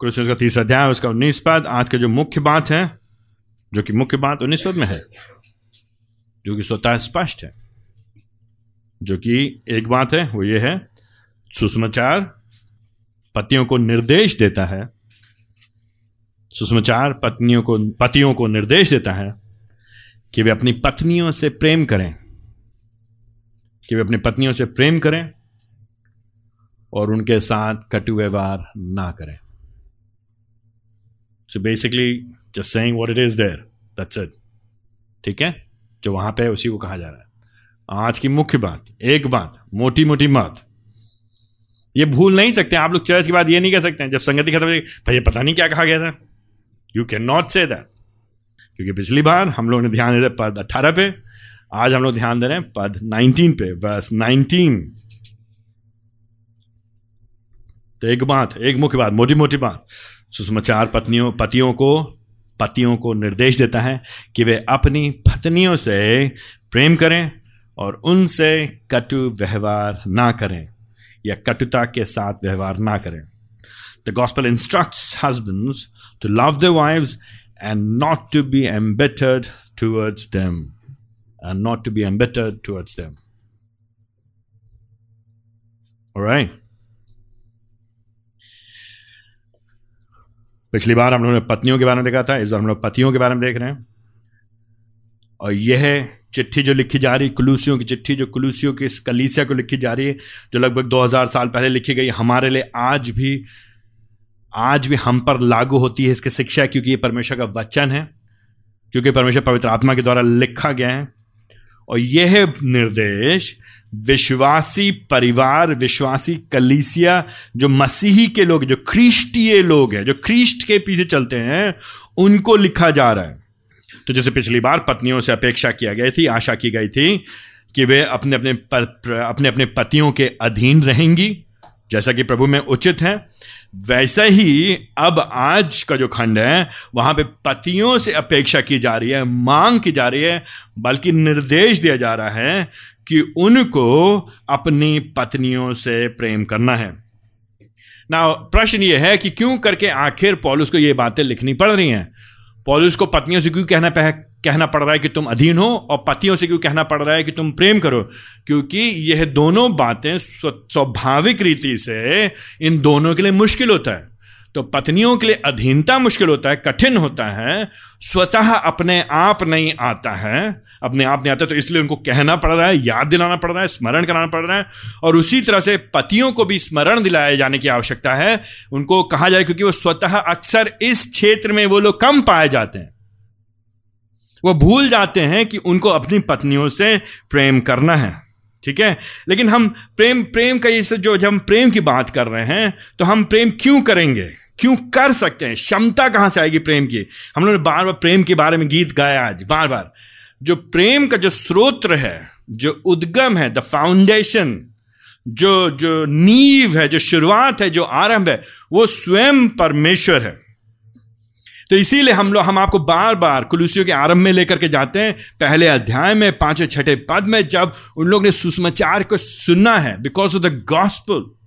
Question का तीसरा अध्याय उसका उन्नीस पद। आज का जो मुख्य बात है, जो कि मुख्य बात उन्नीस पद में है, जो कि स्वतः स्पष्ट है। जो कि एक बात है, वो ये है, सुषमाचार पतियों को निर्देश देता है। सुषमाचार पत्नियों को, पतियों को निर्देश देता है कि वे अपनी पत्नियों से प्रेम करें। कि वे अपनी पत्नियों से प्रेम करें और उनके साथ कटु व्यवहार ना करें। So basically just saying what it is there that's it ठीक है? जो वहाँ पे है, उसी को कहा जा रहा है। आज की मुख्य बात, एक बात मोटी मोटी बात। ये भूल नहीं सकते, आप लोग चर्च के बाद ये नहीं कह सकते हैं। जब संगति खत्म हो भाई पता नहीं क्या कहा गया था। You can not say that क्योंकि पिछली बार हम लोग ने ध्यान दे रहे पद अट्ठारह पे, आज हम लोग ध्यान दे रहे हैं पद नाइनटीन पे बस नाइनटीन तो एक बात, एक मुख्य बात मोटी मोटी बात। सुसमाचार पत्नियों, पतियों को पतियों को निर्देश देता है कि वे अपनी पत्नियों से प्रेम करें और उनसे कटु व्यवहार ना करें या कटुता के साथ व्यवहार ना करें। The gospel instructs husbands to love the wives and not to be embittered towards them and not to be embittered towards them All पिछली बार हम लोगों ने पत्नियों के बारे में देखा था, इस बार हम लोग पतियों के बारे में देख रहे हैं। और यह चिट्ठी जो लिखी जा रही, कुलूसियों की चिट्ठी, जो कुलूसियों की इस कलीसिया को लिखी जा रही है, जो लगभग 2000 साल पहले लिखी गई, हमारे लिए आज भी आज भी हम पर लागू होती है इसकी शिक्षा, क्योंकि ये परमेश्वर का वचन है, क्योंकि परमेश्वर पवित्र आत्मा के द्वारा लिखा गया है। और यह निर्देश विश्वासी परिवार, विश्वासी कलीसिया, जो मसीही के लोग जो ख्रीष्टीय लोग हैं, जो ख्रीष्ट के पीछे चलते हैं, उनको लिखा जा रहा है। तो जैसे पिछली बार पत्नियों से अपेक्षा किया गई थी, आशा की गई थी कि वे अपने अपने अपने अपने पतियों के अधीन रहेंगी, जैसा कि प्रभु में उचित है। वैसे ही अब आज का जो खंड है, वहाँ पे पतियों से अपेक्षा की जा रही है, मांग की जा रही है, बल्कि निर्देश दिया जा रहा है कि उनको अपनी पत्नियों से प्रेम करना है। ना प्रश्न ये है कि क्यों करके आखिर पॉलिस को ये बातें लिखनी पड़ रही हैं? पॉलिस को पत्नियों से क्यों कहना पह, कहना पड़ रहा है कि तुम अधीन हो और पतियों से क्यों कहना पड़ रहा है कि तुम प्रेम करो? क्योंकि यह दोनों बातें स्वाभाविक रीति से इन दोनों के लिए मुश्किल होता है। तो पत्नियों के लिए अधीनता मुश्किल होता है, कठिन होता है, स्वतः अपने आप नहीं आता है, अपने आप नहीं आता तो इसलिए उनको कहना पड़ रहा है, याद दिलाना पड़ रहा है, स्मरण कराना पड़ रहा है और उसी तरह से पतियों को भी स्मरण दिलाए जाने की आवश्यकता है। उनको कहा जाए क्योंकि वो स्वतः अक्सर इस क्षेत्र में वो लोग कम पाए जाते हैं। वो भूल जाते हैं कि उनको अपनी पत्नियों से प्रेम करना है, ठीक है? लेकिन हम प्रेम प्रेम का ये जो जब हम प्रेम की बात कर रहे हैं तो हम प्रेम क्यों करेंगे? क्यों कर सकते हैं? क्षमता कहाँ से आएगी प्रेम की? हम लोगों ने बार बार प्रेम के बारे में गीत गाया आज बार बार जो प्रेम का जो स्रोत्र है, जो उद्गम है द फाउंडेशन जो जो नींव है, जो शुरुआत है, जो आरंभ है, वो स्वयं परमेश्वर है। तो इसीलिए हम लोग, हम आपको बार बार कुलूसियों के आरंभ में लेकर के जाते हैं। पहले अध्याय में, पाँचवें छठे पद में, जब उन लोग ने सुषमाचार को सुना है बिकॉज़ ऑफ़ द गॉस्पल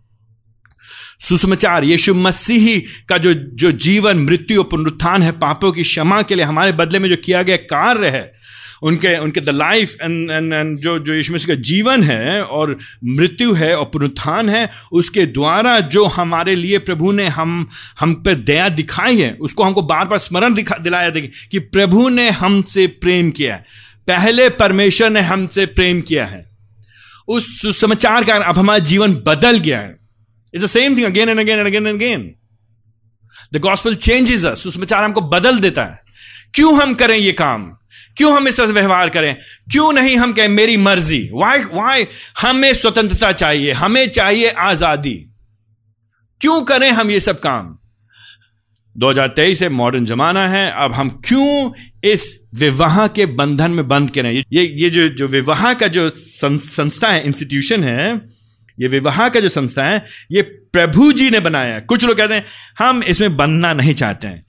सुषमाचार, यीशु मसीही का जो जो जीवन, मृत्यु और पुनरुत्थान है, पापों की क्षमा के लिए हमारे बदले में जो किया गया कार्य है, उनके उनके the life and and and जो जो यीशु मसीह का जीवन है और मृत्यु है और पुनरुत्थान है, उसके द्वारा जो हमारे लिए प्रभु ने हम हम पर दया दिखाई है, उसको हमको बार बार स्मरण दिखा, दिलाया देखिए कि प्रभु ने हमसे प्रेम किया है। पहले परमेश्वर ने हमसे प्रेम किया है। उस सुसमाचार का अब हमारा जीवन बदल गया है। It's the same thing again and again and again and again the gospel changes us सुसमाचार हमको बदल देता है। क्यों हम करें ये काम? क्यों हम इस तरह से व्यवहार करें? क्यों नहीं हम कहें, मेरी मर्ज़ी वाई वाई हमें स्वतंत्रता चाहिए? हमें चाहिए आज़ादी। क्यों करें हम ये सब काम? 2023 से मॉडर्न जमाना है। अब हम क्यों इस विवाह के बंधन में बंद करें? ये ये जो जो विवाह का जो संस्था है इंस्टीट्यूशन है ये विवाह का जो संस्था है, ये प्रभु जी ने बनाया है। कुछ लोग कहते हैं, हम इसमें बनना नहीं चाहते हैं।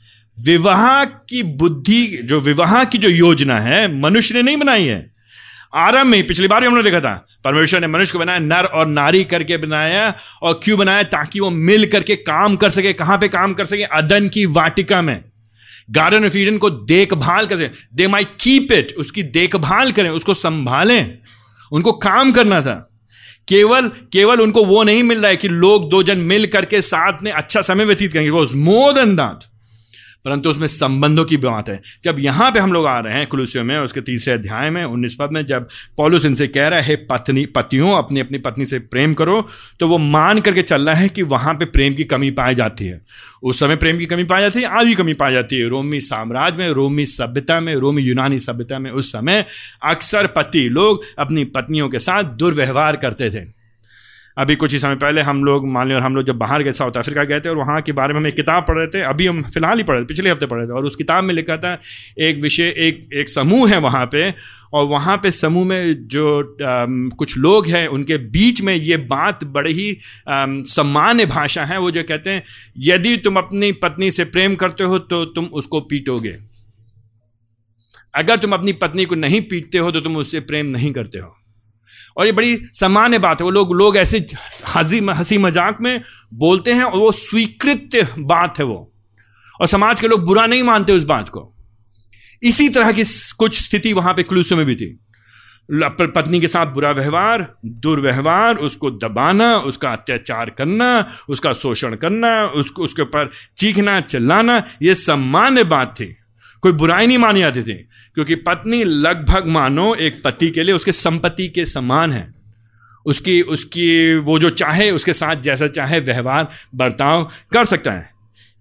विवाह की बुद्धि, जो विवाह की जो योजना है, मनुष्य ने नहीं बनाई है। आरंभ में, पिछली बार हमने देखा था, परमेश्वर ने मनुष्य को बनाया, नर और नारी करके बनाया, और क्यों बनाया? ताकि वो मिल करके काम कर सके। कहाँ पे काम कर सके? अदन की वाटिका में। गार्डन ऑफ़ ईडन को देखभाल करें दे माइट कीप इट उसकी देखभाल करें, उसको संभालें। उनको काम करना था। केवल केवल उनको वो नहीं मिल रहा है कि लोग दो जन मिल करके साथ में अच्छा समय व्यतीत करेंगे। मोर देन दैट परंतु उसमें संबंधों की बात है। जब यहाँ पे हम लोग आ रहे हैं कुलूसियों में, उसके तीसरे अध्याय में, उन्नीस पद में, जब पॉलुस इनसे कह रहा है पत्नी, पतियों, अपनी अपनी पत्नी से प्रेम करो तो वो मान करके चल रहा है कि वहाँ पे प्रेम की कमी पाई जाती है। उस समय प्रेम की कमी पाई जाती है, आज भी कमी पाई जाती है। रोमी साम्राज्य में, रोमी सभ्यता में, रोमी यूनानी सभ्यता में उस समय अक्सर पति लोग अपनी पत्नियों के साथ दुर्व्यवहार करते थे। अभी कुछ ही समय पहले हम लोग मान लिया हम लोग जब बाहर गए साउथ अफ्रीका गए थे और वहाँ के बारे में हम एक किताब पढ़ रहे थे अभी हम फ़िलहाल ही पढ़ रहे थे पिछले हफ़्ते पढ़ रहे थे। और उस किताब में लिखा था एक विषय एक एक समूह है वहाँ पे और वहाँ पे समूह में जो आ, कुछ लोग हैं उनके बीच में ये बात बड़े ही सामान्य भाषा है। वो जो कहते हैं यदि तुम अपनी पत्नी से प्रेम करते हो तो तुम उसको पीटोगे। अगर तुम अपनी पत्नी को नहीं पीटते हो तो तुम उससे प्रेम नहीं करते हो। और ये बड़ी सामान्य बात है। वो लोग लोग ऐसे हँसी हँसी मज़ाक में बोलते हैं और वो स्वीकृत बात है वो। और समाज के लोग बुरा नहीं मानते उस बात को। इसी तरह की कुछ स्थिति वहाँ पे क्लूसो में भी थी। पत्नी के साथ बुरा व्यवहार, दुर्व्यवहार, उसको दबाना, उसका अत्याचार करना, उसका शोषण करना उसको उसके ऊपर चीखना, चिल्लाना यह सामान्य बात थी। कोई बुराई नहीं मानी जाती थी। क्योंकि पत्नी लगभग मानो एक पति के लिए उसके संपत्ति के समान है। उसकी उसकी वो जो चाहे, उसके साथ जैसा चाहे व्यवहार, बर्ताव कर सकता है।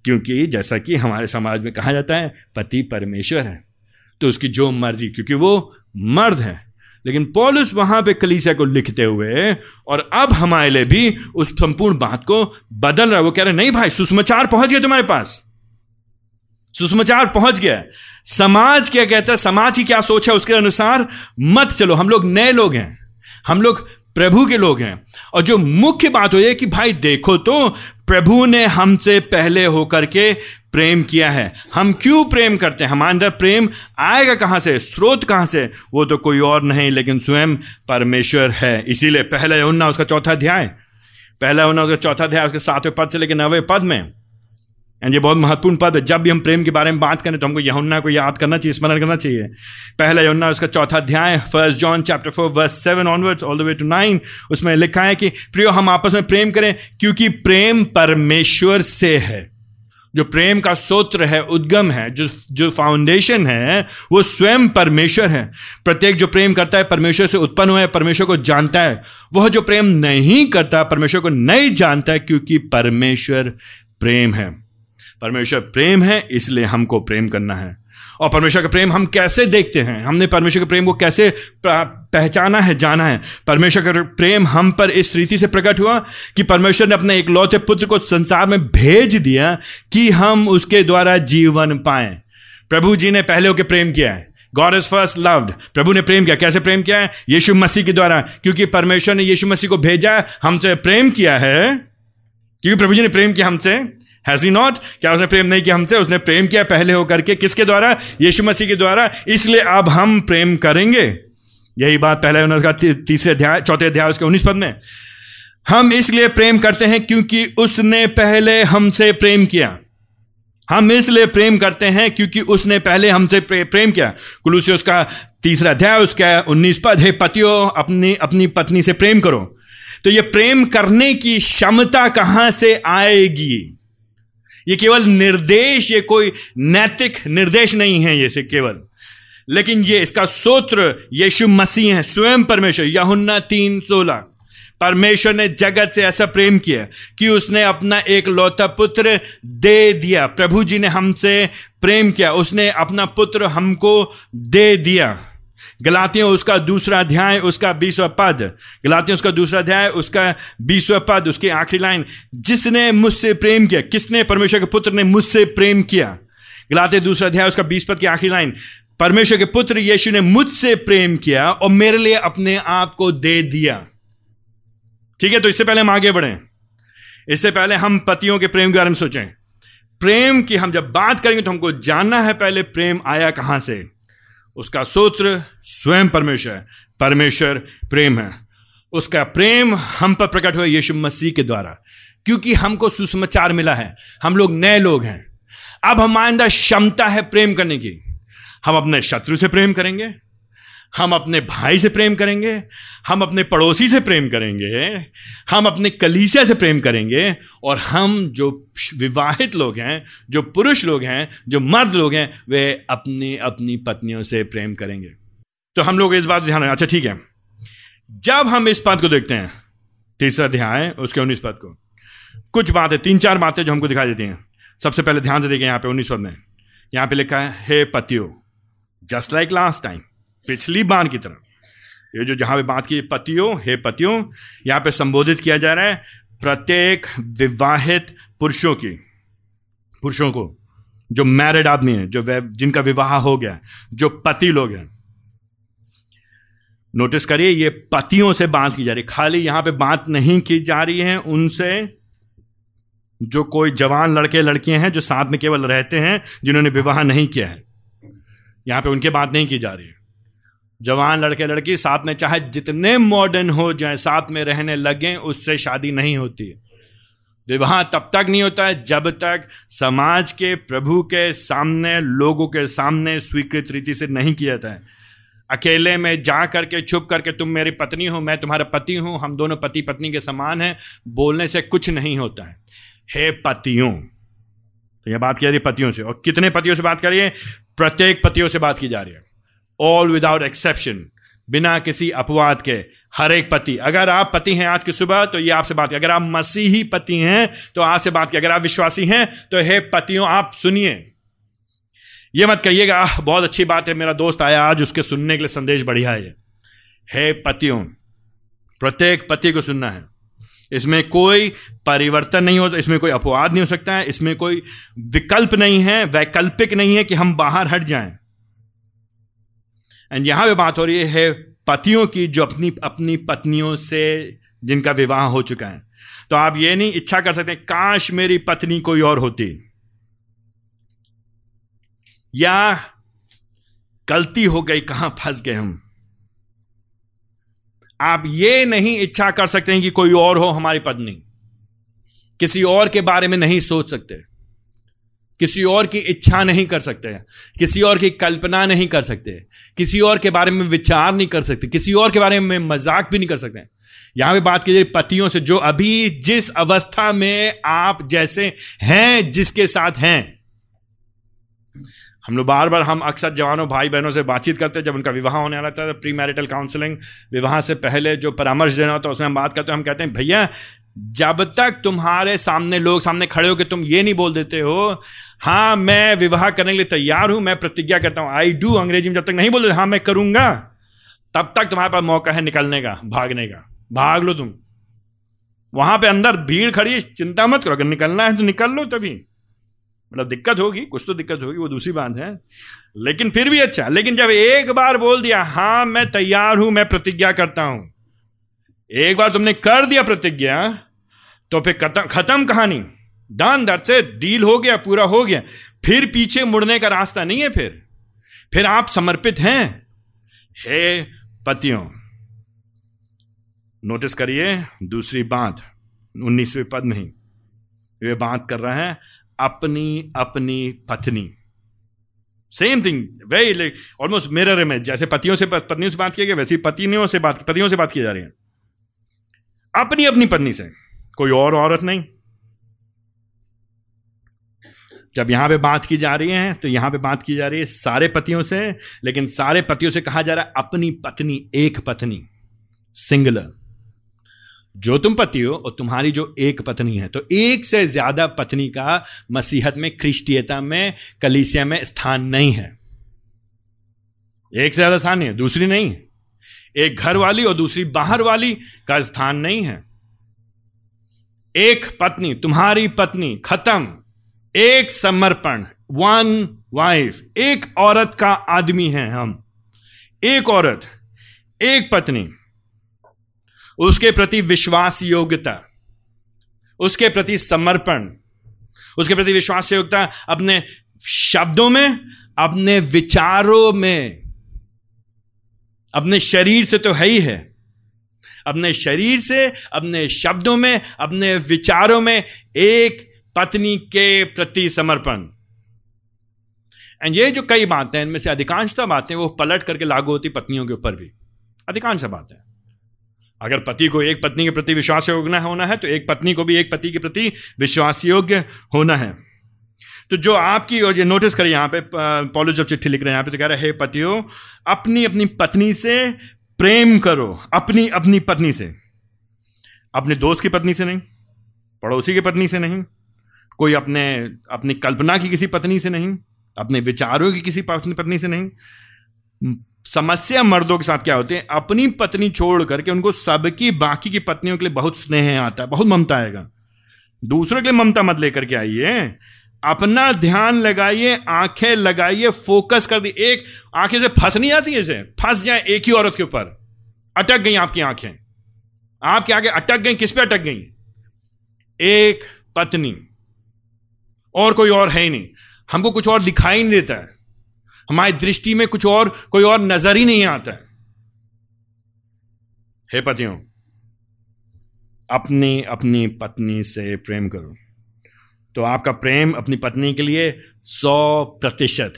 क्योंकि जैसा कि हमारे समाज में कहा जाता है, पति परमेश्वर है। तो उसकी जो मर्ज़ी, क्योंकि वो मर्द है। लेकिन पॉलिस वहाँ पे कलीसिया को लिखते हुए, और अब हमारे लिए भी उस संपूर्ण बात को बदल रहा है। वो कह रहे नहीं भाई, सुषमाचार पहुँच गया तुम्हारे पास। सुषमाचार पहुँच गया समाज क्या कहता है? समाज की क्या सोच है उसके अनुसार मत चलो। हम लोग नए लोग हैं। हम लोग प्रभु के लोग हैं। और जो मुख्य बात हो कि भाई देखो तो प्रभु ने हमसे पहले होकर के प्रेम किया है। हम क्यों प्रेम करते हैं? हमारे अंदर प्रेम आएगा कहाँ से? स्रोत कहाँ से? वो तो कोई और नहीं, लेकिन स्वयं परमेश्वर है। इसीलिए पहला उन्ना उसका चौथा अध्याय। पहला उन्ना उसका चौथा अध्याय उसके सातवें पद से लेकर नवे पद में एंड ये बहुत महत्वपूर्ण पद है। जब भी हम प्रेम के बारे में बात करें तो हमको यहुन्ना को याद करना चाहिए, स्मरण करना चाहिए। पहला यहुन्ना उसका चौथा अध्याय first John chapter four verse seven onwards all the way to nine उसमें लिखा है कि, प्रियो, हम आपस में प्रेम करें, क्योंकि प्रेम परमेश्वर से है। जो प्रेम का सूत्र है, उद्गम है, जो जो फाउंडेशन है, वो स्वयं परमेश्वर है। प्रत्येक जो प्रेम करता है, परमेश्वर से उत्पन्न हुआ है, परमेश्वर को जानता है। वह जो प्रेम नहीं करता, परमेश्वर को नहीं जानता है, क्योंकि परमेश्वर प्रेम है। परमेश्वर प्रेम है, इसलिए हमको प्रेम करना है। और परमेश्वर का प्रेम हम कैसे देखते हैं? हमने परमेश्वर के प्रेम को कैसे पहचाना है, जाना है? परमेश्वर का प्रेम हम पर इस रीति से प्रकट हुआ कि परमेश्वर ने अपने एक लौते पुत्र को संसार में भेज दिया कि हम उसके द्वारा जीवन पाए। प्रभु जी ने पहले होकर प्रेम किया है। गॉड इज़ फ़र्स्ट लव्ड प्रभु ने प्रेम किया। कैसे प्रेम किया है? यीशु मसीह के द्वारा। क्योंकि परमेश्वर ने यीशु मसीह को भेजा, हमसे प्रेम किया है। क्योंकि प्रभु जी ने प्रेम किया हमसे। हैज़ ही नॉट क्या उसने प्रेम नहीं किया हमसे? उसने प्रेम किया पहले होकर के किसके द्वारा? यीशु मसीह के द्वारा। इसलिए अब हम प्रेम करेंगे। यही बात पहले उसका तीसरे अध्याय, चौथे अध्याय, उसके उन्नीस पद में। हम इसलिए प्रेम करते हैं क्योंकि उसने पहले हमसे प्रेम किया। हम इसलिए प्रेम करते हैं क्योंकि उसने पहले हमसे प्रेम किया। कुलूसी उसका तीसरा अध्याय, उसका उन्नीस पद, है पतियों, अपनी अपनी पत्नी से प्रेम करो। तो ये प्रेम करने की क्षमता कहाँ से आएगी? ये केवल निर्देश, ये कोई नैतिक निर्देश नहीं है ये से केवल। लेकिन ये इसका सूत्र, यीशु मसीह है, स्वयं परमेश्वर, यहुन्ना तीन सोलह। परमेश्वर ने जगत से ऐसा प्रेम किया कि उसने अपना एक लौता पुत्र दे दिया। प्रभु जी ने हमसे प्रेम किया, उसने अपना पुत्र हमको दे दिया। गलातियों उसका दूसरा अध्याय उसका बीसवा पद गलातियों उसका दूसरा अध्याय उसका बीसवा पद उसकी आखिरी लाइन जिसने मुझसे प्रेम किया किसने परमेश्वर के पुत्र ने मुझसे प्रेम किया गलाते दूसरा अध्याय उसका बीस पद की आखिरी लाइन परमेश्वर के पुत्र यीशु ने मुझसे प्रेम किया और मेरे लिए अपने आप को दे दिया ठीक है तो इससे पहले हम आगे बढ़े इससे पहले हम पतियों के प्रेम के बारे में सोचें प्रेम की हम जब बात करेंगे तो हमको जानना है पहले प्रेम आया कहाँ से उसका सूत्र स्वयं परमेश्वर है। परमेश्वर प्रेम है। उसका प्रेम हम पर प्रकट हुआ यीशु मसीह के द्वारा, क्योंकि हमको सुसमाचार मिला है। हम लोग नए लोग हैं। अब हमारे अंदर क्षमता है प्रेम करने की। हम अपने शत्रु से प्रेम करेंगे। हम अपने भाई से प्रेम करेंगे, हम अपने पड़ोसी से प्रेम करेंगे, हम अपने कलीसिया से प्रेम करेंगे, और हम जो विवाहित लोग हैं, जो पुरुष लोग हैं, जो मर्द लोग हैं, वे अपनी अपनी पत्नियों से प्रेम करेंगे। तो हम लोग इस बात ध्यान अच्छा ठीक है। जब हम इस बात को देखते हैं, तीसरा अध्याय, उसके उन्नीस पद को, कुछ बातें, तीन चार बातें जो हमको दिखाई देती हैं। सबसे पहले ध्यान से देखें यहाँ पे उन्नीस पद में। यहाँ पे लिखा है, हे पतियो जस्ट लाइक लास्ट टाइम पिछली बार की तरह। ये जो जहाँ पे बात की पतियों, हे पतियों, यहाँ पे संबोधित किया जा रहा है प्रत्येक विवाहित पुरुषों की, पुरुषों को, जो मैरिड आदमी है, जो जिनका विवाह हो गया, जो पति लोग हैं। नोटिस करिए, ये पतियों से बात की जा रही खाली यहाँ पे बात नहीं की जा रही है उनसे, जो कोई जवान लड़के, लड़कियाँ हैं, जो साथ में केवल रहते हैं, जिन्होंने विवाह नहीं किया है। यहाँ पे उनके बात नहीं की जा रही है। जवान लड़के लड़की साथ में चाहे जितने मॉडर्न हो जाए, साथ में रहने लगे, उससे शादी नहीं होती। विवाह तब तक नहीं होता है जब तक समाज के प्रभु के सामने, लोगों के सामने स्वीकृत रीति से नहीं किया जाता है अकेले में जा करके छुप करके, तुम मेरी पत्नी हो, मैं तुम्हारा पति हूँ, हम दोनों पति पत्नी के समान हैं, बोलने से कुछ नहीं होता है। हे पतियों तो यह बात की जा रही पतियों से। और कितने पतियों से बात करिए? प्रत्येक पतियों से बात की जा रही है। ऑल विदाउट एक्सेप्शन बिना किसी अपवाद के, हर एक पति। अगर आप पति हैं आज की सुबह तो ये आपसे बात की। अगर आप मसीही पति हैं तो आपसे बात की। अगर आप विश्वासी हैं तो हे पतियों, आप सुनिए। ये मत कहिएगा बहुत अच्छी बात है, मेरा दोस्त आया आज, उसके सुनने के लिए संदेश बढ़िया है। हे पतियों, प्रत्येक पति को सुनना है। इसमें कोई परिवर्तन नहीं होता इसमें कोई अपवाद नहीं हो सकता है, इसमें कोई विकल्प नहीं है, वैकल्पिक नहीं है कि हम बाहर हट जाएँ। एंड यहाँ पे बात हो रही है पतियों की जो अपनी अपनी पत्नियों से जिनका विवाह हो चुका है। तो आप ये नहीं इच्छा कर सकते, काश मेरी पत्नी कोई और होती। या गलती हो गई, कहाँ फंस गए हम। आप ये नहीं इच्छा कर सकते हैं कि कोई और हो हमारी पत्नी। किसी और के बारे में नहीं सोच सकते। किसी और की इच्छा नहीं कर सकते, किसी और की कल्पना नहीं कर सकते, किसी और के बारे में विचार नहीं कर सकते, किसी और के बारे में मज़ाक भी नहीं कर सकते। यहाँ पे बात कीजिए पतियों से, जो अभी जिस अवस्था में आप जैसे हैं, जिसके साथ हैं। हम लोग बार बार हम अक्सर जवानों भाई बहनों से बातचीत करते हैं, जब उनका विवाह होने वाला था प्री मैरिटल काउंसलिंग, विवाह से पहले जो परामर्श देना होता है, उसमें हम बात करते हैं, हम कहते हैं, भैया जब तक तुम्हारे सामने लोग सामने खड़े हो कि तुम ये नहीं बोल देते हो हाँ मैं विवाह करने के लिए तैयार हूँ, मैं प्रतिज्ञा करता हूँ। आई डू अंग्रेज़ी में जब तक नहीं बोल देते हाँ मैं करूँगा। तब तक तुम्हारे पास मौका है निकलने का, भागने का। भाग लो तुम। वहाँ पे अंदर भीड़ खड़ी है, चिंता मत करो, अगर निकलना है तो निकल लो तभी। मतलब दिक्कत होगी, कुछ तो दिक्कत होगी, वो दूसरी बात है। लेकिन फिर भी अच्छा लेकिन जब एक बार बोल दिया हाँ मैं तैयार हूँ, मैं प्रतिज्ञा करता हूँ। एक बार तुमने कर दिया प्रतिज्ञा तो फिर खत्म कहानी। डन दैट से डील हो गया, पूरा हो गया। फिर पीछे मुड़ने का रास्ता नहीं है फिर। फिर आप समर्पित हैं। हे पतियों, नोटिस करिए, दूसरी बात, उन्नीसवें पद में ही। वे बात कर रहे हैं, अपनी अपनी पत्नी। Same thing very almost mirror में जैसे पतियों से पत्नियों से बात किया गया, वैसे पत्नियों से बात, पतियों से बात की जा रही है। अपनी अपनी पत्नी से। कोई और औरत नहीं। जब यहाँ पे बात की जा रही है तो यहाँ पे बात की जा रही है सारे पतियों से, लेकिन सारे पतियों से कहा जा रहा है अपनी पत्नी, एक पत्नी सिंगलर जो तुम पति हो और तुम्हारी जो एक पत्नी है तो एक से ज़्यादा पत्नी का मसीहत में, ख्रिस्टीयता में, कलीसिया में स्थान नहीं है। एक से ज़्यादा स्थान नहीं है, दूसरी नहीं। एक घर वाली और दूसरी बाहर वाली का स्थान नहीं है। एक पत्नी, तुम्हारी पत्नी, खत्म। एक समर्पण वन वाइफ एक औरत का आदमी है हम। एक औरत, एक पत्नी। उसके प्रति विश्वास योग्यता, उसके प्रति समर्पण, उसके प्रति विश्वास योग्यता अपने शब्दों में, अपने विचारों में। अपने शरीर से तो है ही है। अपने शरीर से, अपने शब्दों में, अपने विचारों में एक पत्नी के प्रति समर्पण। एंड ये जो कई बातें इनमें से अधिकांशता बातें वो पलट करके लागू होती पत्नियों के ऊपर भी। अधिकांश बातें अगर पति को एक पत्नी के प्रति विश्वास योग्य होना है तो एक पत्नी को भी एक पति के प्रति विश्वास योग्य होना है। तो जो आपकी, और ये नोटिस करिए यहाँ पे पॉलो जब चिट्ठी लिख रहे हैं, यहाँ पे तो कह रहे हैं पतियों अपनी अपनी पत्नी से प्रेम करो अपनी अपनी पत्नी से। अपने दोस्त की पत्नी से नहीं, पड़ोसी की पत्नी से नहीं, कोई अपने, अपनी कल्पना की किसी पत्नी से नहीं, अपने विचारों की किसी पत्नी से नहीं। समस्या मर्दों के साथ क्या होती है? अपनी पत्नी छोड़ करके उनको सबकी बाकी की पत्नियों के लिए बहुत स्नेह आता है, बहुत ममता आएगा। दूसरों के लिए ममता मत लेकर के आइए। अपना ध्यान लगाइए, आँखें लगाइए, फोकस कर दी एक आँखें से फंस नहीं आती इसे? फंस जाए एक ही औरत के ऊपर। अटक गई आपकी आँखें। आपके आगे अटक गई, किस पे अटक गई? एक पत्नी। और कोई और है ही नहीं। हमको कुछ और दिखाई नहीं देता है। हमारी दृष्टि में कुछ और, कोई और नज़र ही नहीं आता है। हे पतियों अपनी अपनी पत्नी से प्रेम करो। तो आपका प्रेम अपनी पत्नी के लिए सौ प्रतिशत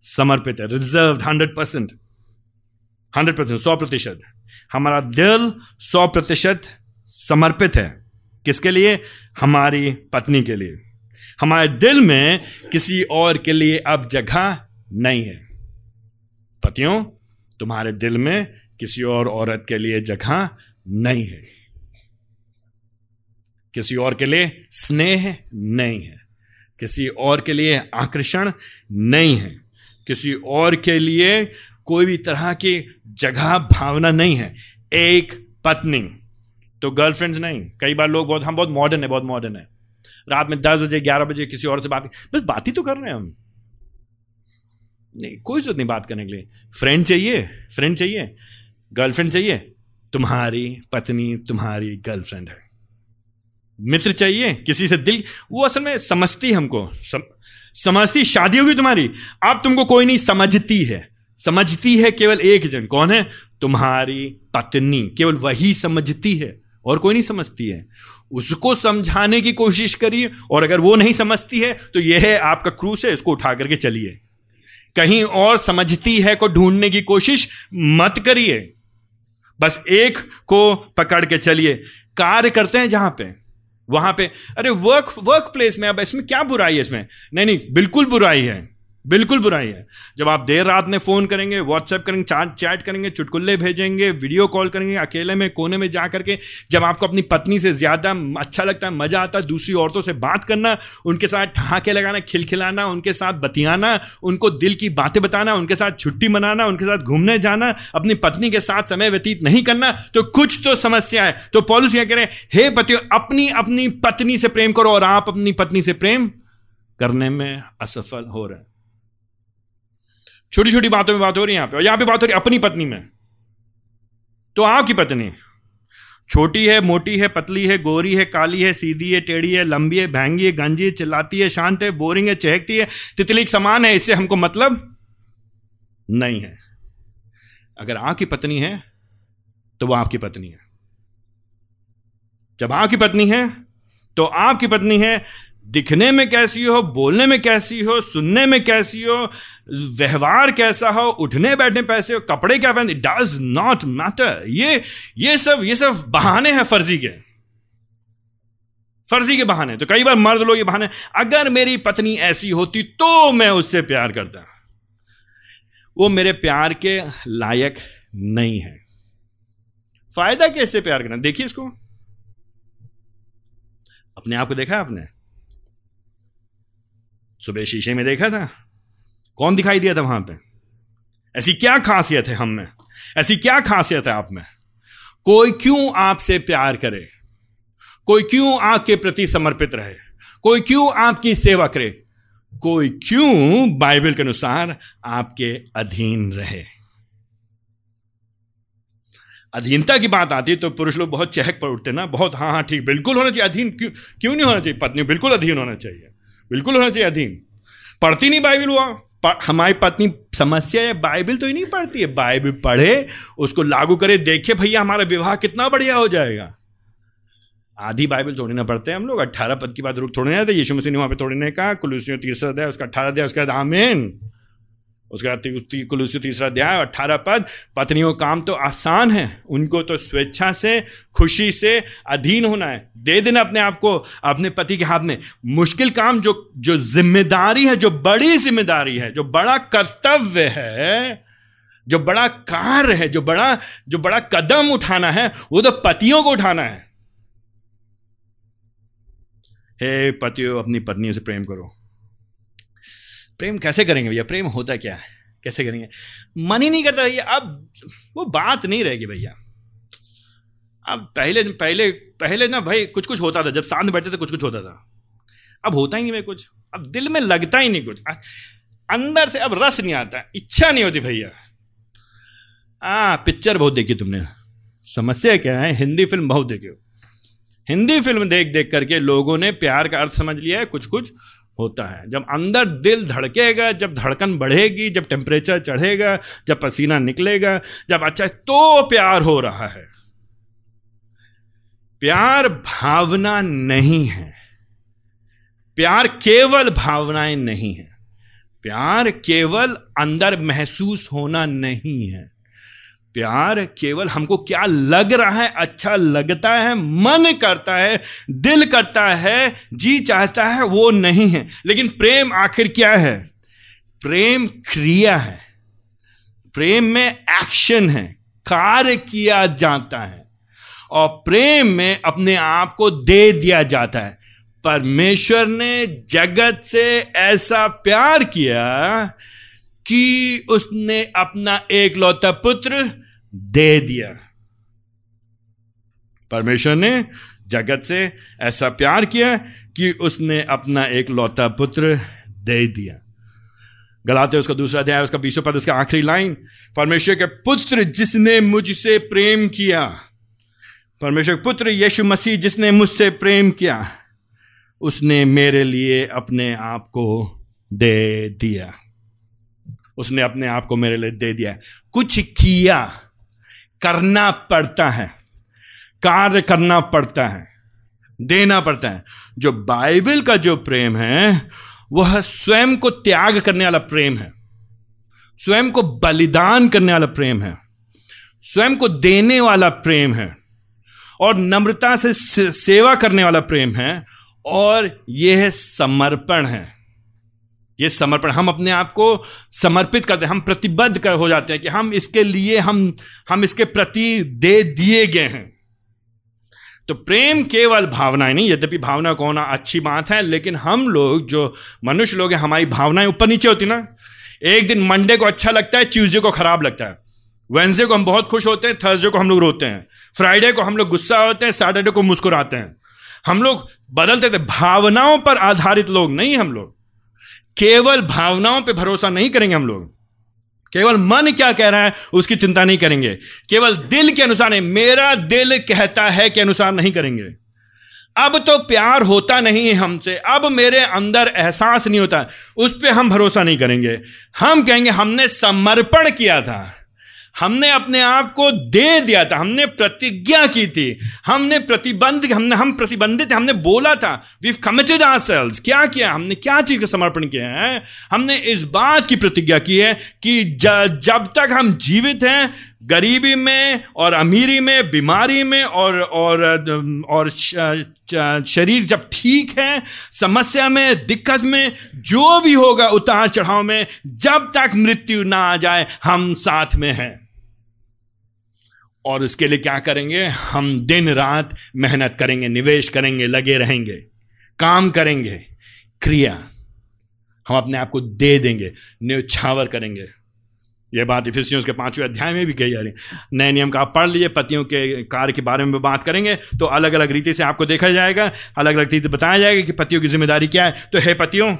समर्पित है reserve hundred percent hundred percent सौ प्रतिशत। हमारा दिल सौ प्रतिशत समर्पित है। किसके लिए? हमारी पत्नी के लिए। हमारे दिल में किसी और के लिए अब जगह नहीं है। पतियों, तुम्हारे दिल में किसी और औरत के लिए जगह नहीं है। किसी और के लिए स्नेह नहीं है। किसी और के लिए आकर्षण नहीं है। किसी और के लिए कोई भी तरह की जगह भावना नहीं है। एक पत्नी। तो गर्लफ्रेंड्स नहीं। कई बार लोग बहुत, हम बहुत मॉडर्न है, बहुत मॉडर्न है। रात में दस बजे, ग्यारह बजे किसी और से बात बस बात ही तो कर रहे हैं हम। नहीं, कोई ज़रूरत नहीं बात करने के लिए। फ्रेंड चाहिए फ्रेंड चाहिए। गर्लफ्रेंड चाहिए। तुम्हारी पत्नी, तुम्हारी गर्लफ्रेंड है। मित्र चाहिए किसी से दिल वो असल में समझती हमको। सम, समझती शादी होगी तुम्हारी अब तुमको कोई नहीं समझती है। समझती है केवल एक जन कौन है? तुम्हारी पत्नी केवल वही समझती है और कोई नहीं समझती है। उसको समझाने की कोशिश करिए और अगर वो नहीं समझती है तो यह है आपका क्रूस है इसको उठा करके चलिए। कहीं और समझती है को ढूँढने की कोशिश मत करिए। बस एक को पकड़ के चलिए। कार्य करते हैं जहाँ पे। वहाँ पे, अरे वर्क वर्क प्लेस में, अब इसमें क्या बुराई है इसमें? नहीं नहीं, बिल्कुल बुराई है। बिल्कुल बुराई है। जब आप देर रात में फ़ोन करेंगे व्हाट्सएप करेंगे चाट चैट करेंगे चुटकुल्ले भेजेंगे, वीडियो कॉल करेंगे, अकेले में, कोने में जा करके जब आपको अपनी पत्नी से ज़्यादा अच्छा लगता है, मज़ा आता है, दूसरी औरतों से बात करना, उनके साथ ठहाके लगाना, खिलखिलाना, उनके साथ बतियाना, उनको दिल की बातें बताना, उनके साथ छुट्टी मनाना, उनके साथ घूमने जाना, अपनी पत्नी के साथ समय व्यतीत नहीं करना तो कुछ तो समस्या है। तो पॉलिस क्या करें, हे पति अपनी अपनी पत्नी से प्रेम करो और आप अपनी पत्नी से प्रेम करने में असफल हो रहे हैं। छोटी छोटी बातों में बात हो रही है यहाँ पे। और यहाँ पे बात हो रही है अपनी पत्नी में। तो आपकी पत्नी? छोटी है, मोटी है, पतली है, गोरी है, काली है, सीधी है, टेढ़ी है, लंबी है, भैंगी है, गंजी है, चिल्लाती है, शांत है, बोरिंग है, चहकती है, तितली समान है, इससे हमको मतलब नहीं है। अगर आपकी पत्नी है तो वह आपकी पत्नी है। जब आपकी पत्नी है तो आपकी पत्नी है दिखने में कैसी हो, बोलने में कैसी हो, सुनने में कैसी हो, व्यवहार कैसा हो, उठने बैठने पैसे हो, कपड़े क्या पहनते डज नॉट मैटर ये ये सब ये सब बहाने हैं फर्जी के। फर्जी के बहाने। तो कई बार मर्द लोग ये बहाने, अगर मेरी पत्नी ऐसी होती तो मैं उससे प्यार करता। वो मेरे प्यार के लायक नहीं है। फ़ायदा कैसे प्यार करना? देखिए इसको। अपने आप को देखा आपने? सुबह शीशे में देखा था? कौन दिखाई दिया था वहाँ पे? ऐसी क्या खासियत है हम में? ऐसी क्या खासियत है आप में? कोई क्यों आपसे प्यार करे? कोई क्यों आपके प्रति समर्पित रहे? कोई क्यों आपकी सेवा करे? कोई क्यों बाइबल के अनुसार आपके अधीन रहे? अधीनता की बात आती है तो पुरुष लोग बहुत चहक पर उठते ना? बहुत हाँ हाँ ठीक, बिल्कुल होना चाहिए। अधीन क्यों क्यों नहीं होना चाहिए? पत्नी बिल्कुल अधीन होना चाहिए। बिल्कुल होना चाहिए अधीन। पढ़ती नहीं बाइबिल हुआ। हमारी पत्नी समस्या है बाइबिल तो ही नहीं पढ़ती है। बाइबिल पढ़े, उसको लागू करे, देखे, भैया, हमारा विवाह कितना बढ़िया हो जाएगा। आधी बाइबल थोड़ी ना पढ़ते हैं हम लोग। अट्ठारह पद की बात रुक थोड़े ना यीशु मसीह ने वहाँ पे थोड़ी ने कहा। कुलूसियों तीसरा अध्याय, उसका अट्ठारह अध्याय, उसका आमीन। उसका कुलूसियों तीसरा अध्याय अट्ठारह पद, पत्नियों, काम तो आसान है, उनको तो स्वेच्छा से, खुशी से अधीन होना है। दे देना अपने आप को, अपने पति के हाथ में। मुश्किल काम जो जो ज़िम्मेदारी है, जो बड़ी ज़िम्मेदारी है, जो बड़ा कर्तव्य है, जो बड़ा कार्य है, जो बड़ा जो बड़ा कदम उठाना है, वो तो पतियों को उठाना है। हे पतियों, अपनी पत्नियों से प्रेम करो। प्रेम कैसे करेंगे भैया? प्रेम होता क्या है? कैसे करेंगे? मन ही नहीं करता भैया। अब वो बात नहीं रहेगी भैया। अब पहले पहले पहले ना भाई कुछ कुछ होता था। जब साथ में बैठे थे कुछ कुछ होता था। अब होता ही नहीं भाई कुछ। अब दिल में लगता ही नहीं कुछ। अंदर से अब रस नहीं आता। इच्छा नहीं होती भैया। आ, पिक्चर बहुत देखी तुमने। समस्या क्या है? हिंदी फ़िल्म बहुत देखी हो। हिंदी फ़िल्म देख देख करके लोगों ने प्यार का अर्थ समझ लिया है कुछ कुछ होता है। जब अंदर दिल धड़केगा, जब धड़कन बढ़ेगी, जब टेम्परेचर चढ़ेगा, जब पसीना निकलेगा, जब अच्छा तो प्यार हो रहा है। प्यार भावना नहीं है। प्यार केवल भावनाएँ नहीं है। प्यार केवल अंदर महसूस होना नहीं है। प्यार केवल हमको क्या लग रहा है? अच्छा लगता है, मन करता है, दिल करता है, जी चाहता है, वो नहीं है। लेकिन प्रेम आखिर क्या है? प्रेम क्रिया है। प्रेम में एक्शन है, कार्य किया जाता है। और प्रेम में अपने आप को दे दिया जाता है। परमेश्वर ने जगत से ऐसा प्यार किया कि उसने अपना एक लौता पुत्र दे दिया। परमेश्वर ने जगत से ऐसा प्यार किया कि उसने अपना एक लौता पुत्र दे दिया। गलाते उसका दूसरा अध्याय, उसका बीसों पद, उसका आखिरी लाइन, परमेश्वर के पुत्र जिसने मुझसे प्रेम किया, परमेश्वर के पुत्र यीशु मसीह जिसने मुझसे प्रेम किया, उसने मेरे लिए अपने आप को दे दिया। उसने अपने आप को मेरे लिए दे दिया कुछ किया करना पड़ता है, कार्य करना पड़ता है, देना पड़ता है। जो बाइबल का जो प्रेम है, वह स्वयं को त्याग करने वाला प्रेम है। स्वयं को बलिदान करने वाला प्रेम है। स्वयं को देने वाला प्रेम है। और नम्रता से सेवा करने वाला प्रेम है। और यह समर्पण है। ये समर्पण। हम अपने आप को समर्पित करते हैं, हम प्रतिबद्ध कर हो जाते हैं कि हम इसके लिए, हम हम इसके प्रति दे दिए गए हैं। तो प्रेम केवल भावनाएँ नहीं, यद्यपि भावना को होना अच्छी बात है, लेकिन हम लोग जो मनुष्य लोग हैं, हमारी भावनाएँ ऊपर नीचे होती ना, एक दिन मंडे को अच्छा लगता है ट्यूजडे को खराब लगता है। वेंसडे को हम बहुत खुश होते हैं, थर्सडे को हम लोग रोते हैं। फ्राइडे को हम लोग गुस्सा होते हैं, सैटरडे को मुस्कुराते हैं। हम लोग बदलते थे, भावनाओं पर आधारित लोग नहीं हम लोग। केवल भावनाओं पे भरोसा नहीं करेंगे हम लोग। केवल मन क्या कह रहा है, उसकी चिंता नहीं करेंगे। केवल दिल के अनुसार नहीं, मेरा दिल कहता है के अनुसार नहीं करेंगे। अब तो प्यार होता नहीं है हमसे, अब मेरे अंदर एहसास नहीं होता, उस पर हम भरोसा नहीं करेंगे। हम कहेंगे हमने समर्पण किया था। हमने अपने आप को दे दिया था, हमने प्रतिज्ञा की थी, हमने प्रतिबंध, हमने, हम प्रतिबंधित हमने बोला था वी कमिटेड आर सेल्स क्या किया, हमने क्या चीज़ का समर्पण किया है? हमने इस बात की प्रतिज्ञा की है कि जब तक हम जीवित हैं गरीबी में और अमीरी में, बीमारी में और और और शरीर जब ठीक है, समस्या में, दिक्कत में, जो भी होगा उतार चढ़ाव में, जब तक मृत्यु ना आ जाए, हम साथ में हैं। और उसके लिए क्या करेंगे? हम दिन रात मेहनत करेंगे, निवेश करेंगे, लगे रहेंगे, काम करेंगे, क्रिया हम अपने आप को दे देंगे, न्यौछावर करेंगे। यह बात इफिसियों के पाँचवें अध्याय में भी कही जा रही है। नए नियम का आप पढ़ लीजिए, पतियों के कार्य के बारे में बात करेंगे तो अलग अलग रीति से आपको देखा जाएगा अलग अलग रीति बताया जाएगा कि पतियों की ज़िम्मेदारी क्या है। तो हे पतियों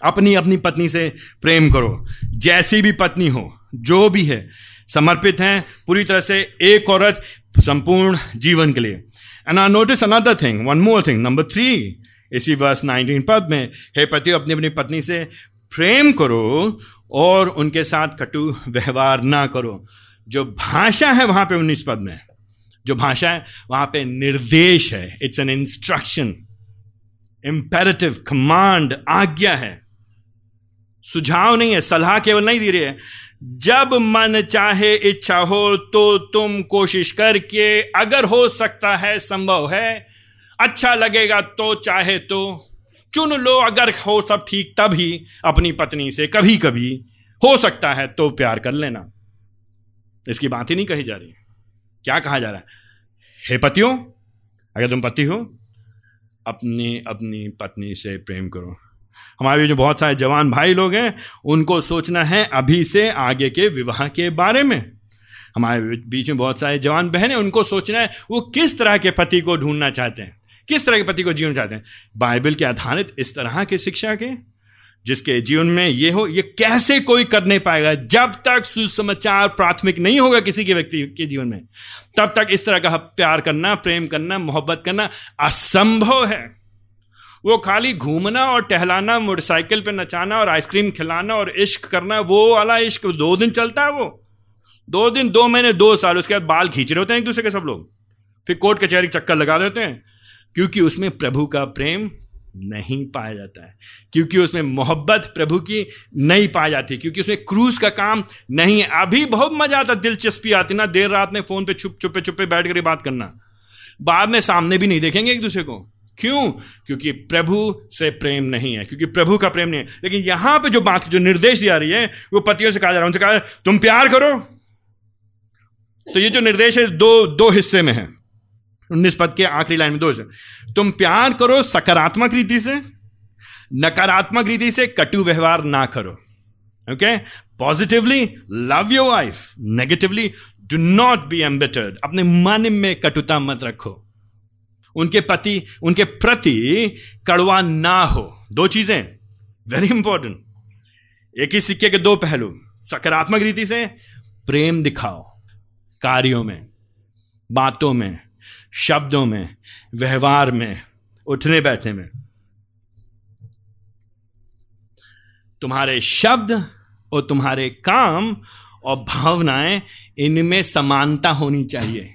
अपनी अपनी पत्नी से प्रेम करो। जैसी भी पत्नी हो, जो भी है, समर्पित हैं, पूरी तरह से एक औरत संपूर्ण जीवन के लिए। And I notice another thing one more thing number three इसी वर्ष नाइनटीन पद में, हे पति अपनी अपनी पत्नी से प्रेम करो और उनके साथ कटु व्यवहार ना करो। जो भाषा है वहाँ पे उन्नीस पद में। जो भाषा है, वहाँ पे निर्देश है। It's an instruction imperative command आज्ञा है। सुझाव नहीं है, सलाह केवल नहीं दे रही है। जब मन चाहे, इच्छा हो तो तुम कोशिश करके, अगर हो सकता है, संभव है अच्छा लगेगा तो चाहे तो। चुन लो, अगर हो सब ठीक, तभी अपनी पत्नी से कभी कभी हो सकता है तो प्यार कर लेना। इसकी बात ही नहीं कही जा रही। क्या कहा जा रहा है? हे पतियों, अगर तुम पति हो, अपनी अपनी पत्नी से प्रेम करो। हमारे जो बहुत सारे जवान भाई लोग हैं, उनको सोचना है अभी से आगे के विवाह के बारे में। हमारे बीच में बहुत सारे जवान बहन हैं, उनको सोचना है वो किस तरह के पति को ढूंढना चाहते हैं। किस तरह के पति को जीवन चाहते हैं? बाइबल के आधारित इस तरह के शिक्षा के, जिसके जीवन में ये हो, ये कैसे कोई कर नहीं पाएगा? जब तक सुसमाचार प्राथमिक नहीं होगा किसी के व्यक्ति के जीवन में, तब तक इस तरह का प्यार करना, प्रेम करना, मोहब्बत करना असंभव है। वो खाली घूमना और टहलाना, मोटरसाइकिल पे नचाना और आइसक्रीम खिलाना और इश्क करना, वो वाला इश्क, दो दिन चलता है वो। दो दिन, दो महीने, दो साल, उसके बाद बाल खींच रहे होते हैं एक दूसरे के सब लोग। फिर कोर्ट कचहरी चक्कर लगा देते हैं। क्योंकि उसमें प्रभु का प्रेम नहीं पाया जाता है। क्योंकि उसमें मोहब्बत प्रभु की नहीं पाई जाती। क्योंकि उसमें क्रूज का काम नहीं है। अभी बहुत मज़ा आता, दिलचस्पी आती ना, देर रात में फ़ोन पे छुप, छुपे छुपे बैठ कर बात करना। बाद में सामने भी नहीं देखेंगे एक दूसरे को। क्यों? क्योंकि प्रभु से प्रेम नहीं है। क्योंकि प्रभु का प्रेम नहीं है। लेकिन यहाँ पे जो बात, जो निर्देश दिया रही है, वो पतियों से कहा जा रहा है। उनसे कहा, तुम प्यार करो। तो ये जो निर्देश है, दो दो हिस्से में है। उन्नीस पद के आखिरी लाइन में दो से तुम प्यार करो सकारात्मक रीति से, नकारात्मक रीति से कटु व्यवहार ना करो। Okay positively love your wife negatively do not be embittered अपने मन में कटुता मत रखो। उनके पति, उनके प्रति कड़वा ना हो। दो चीज़ें। वेरी इंपॉर्टेंट एक ही सिक्के के दो पहलू। सकारात्मक रीति से प्रेम दिखाओ। कार्यों में, बातों में शब्दों में, व्यवहार में, उठने बैठने में। तुम्हारे शब्द और तुम्हारे काम और भावनाएँ इनमें समानता होनी चाहिए।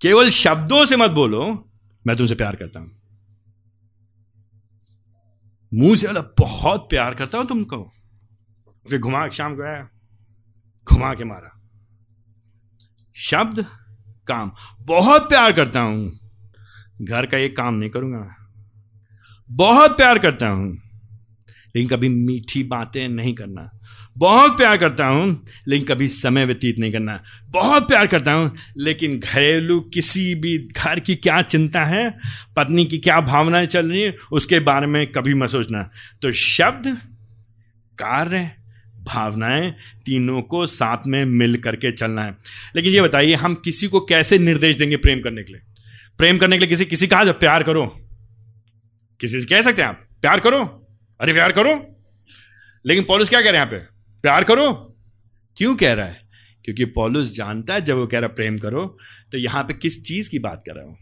केवल शब्दों से मत बोलो, मैं तुमसे प्यार करता हूँ। मुँह से अलग बहुत प्यार करता हूँ तुमको। फिर घुमा, शाम को आया, घुमा के मारा। शब्द काम। बहुत प्यार करता हूँ। घर का एक काम नहीं करूँगा बहुत प्यार करता हूँ। लेकिन कभी मीठी बातें नहीं करना। बहुत प्यार करता हूँ, लेकिन कभी समय व्यतीत नहीं करना। बहुत प्यार करता हूँ, लेकिन घरेलू किसी भी घर की क्या चिंता है, पत्नी की क्या भावनाएँ चल रही है, उसके बारे में कभी मत सोचना। तो शब्द, कार्य भावनाएँ तीनों को साथ में मिल करके चलना है। लेकिन ये बताइए, हम किसी को कैसे निर्देश देंगे प्रेम करने के लिए? प्रेम करने के लिए किसी किसी जब प्यार करो, किसी से कह सकते हैं आप, प्यार करो, अरे प्यार करो। लेकिन पॉलिस क्या कह रहे हैं यहाँ पे? प्यार करो। क्यों कह रहा है? क्योंकि पॉलुस जानता है, जब वो कह रहा प्रेम करो तो यहाँ पे किस चीज़ की बात कर रहा हूँ?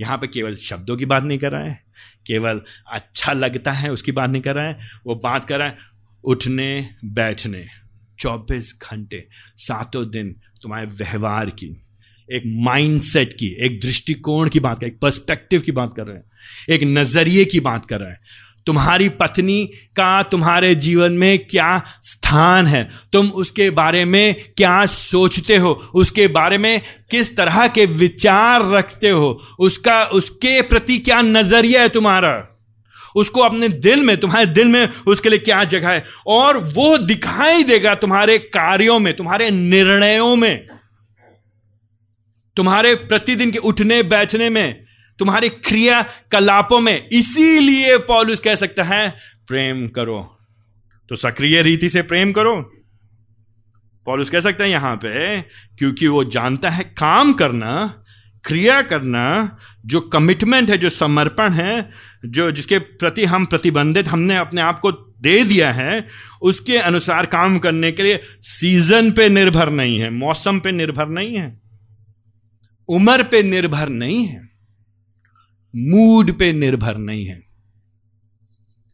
यहाँ पे केवल शब्दों की बात नहीं कर रहा है, केवल अच्छा लगता है उसकी बात नहीं कर रहा है, वो बात कर रहा है उठने, बैठने, चौबीस घंटे, सातों दिन तुम्हारे व्यवहार की, एक माइंडसेट की, एक दृष्टिकोण की बात कर, एक पर्सपेक्टिव की बात कर रहे हैं, एक नज़रिए की बात कर रहे हैं। तुम्हारी पत्नी का तुम्हारे जीवन में क्या स्थान है? तुम उसके बारे में क्या सोचते हो? उसके बारे में किस तरह के विचार रखते हो? उसका, उसके प्रति क्या नज़रिया है तुम्हारा? उसको अपने दिल में, तुम्हारे दिल में उसके लिए क्या जगह है? और वो दिखाई देगा तुम्हारे कार्यों में, तुम्हारे निर्णयों में। तुम्हारे प्रतिदिन के उठने, बैठने में, तुम्हारे क्रिया कलापों में। इसीलिए पॉलुस कह सकता है, प्रेम करो। तो सक्रिय रीति से प्रेम करो। पॉलुस कह सकते हैं यहाँ पे, क्योंकि वो जानता है काम करना क्रिया करना, जो कमिटमेंट है, जो समर्पण है, जो जिसके प्रति हम प्रतिबंधित, हमने अपने आप को दे दिया है, उसके अनुसार काम करने के लिए सीज़न पे निर्भर नहीं है, मौसम पे निर्भर नहीं है, उम्र पे निर्भर नहीं है मूड पे निर्भर नहीं है।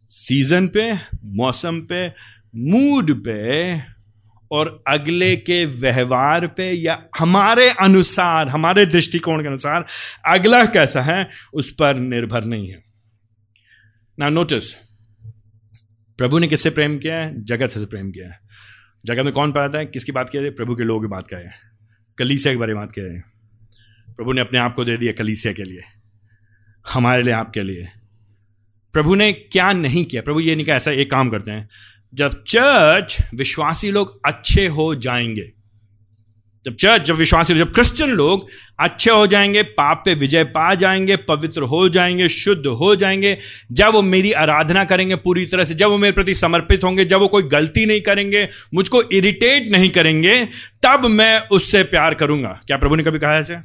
सीज़न पे, मौसम पे मूड पे और अगले के व्यवहार पे या हमारे अनुसार, हमारे दृष्टिकोण के अनुसार, अगला कैसा है, उस पर निर्भर नहीं है। ना नोटिस प्रभु ने किससे प्रेम किया है? जगत से प्रेम किया है। जगत में कौन पाता है? किसकी बात किया है प्रभु के लोगों की बात है कलीसिया के बारे में बात है प्रभु ने अपने आप को दे दिया कलीसिया के लिए, हमारे लिए, आपके लिए। प्रभु ने क्या नहीं किया? प्रभु ये नहीं कहा, ऐसा एक काम करते हैं। जब चर्च विश्वासी लोग अच्छे हो जाएँगे, जब चर्च जब विश्वासी जब क्रिश्चियन लोग अच्छे हो जाएँगे, पाप पे विजय पा जाएँगे, पवित्र हो जाएँगे, शुद्ध हो जाएँगे, जब वो मेरी आराधना करेंगे पूरी तरह से, जब वो मेरे प्रति समर्पित होंगे, जब वो कोई गलती नहीं करेंगे, मुझको इरिटेट नहीं करेंगे, तब मैं उससे प्यार करूँगा। क्या प्रभु ने कभी कहा ऐसे?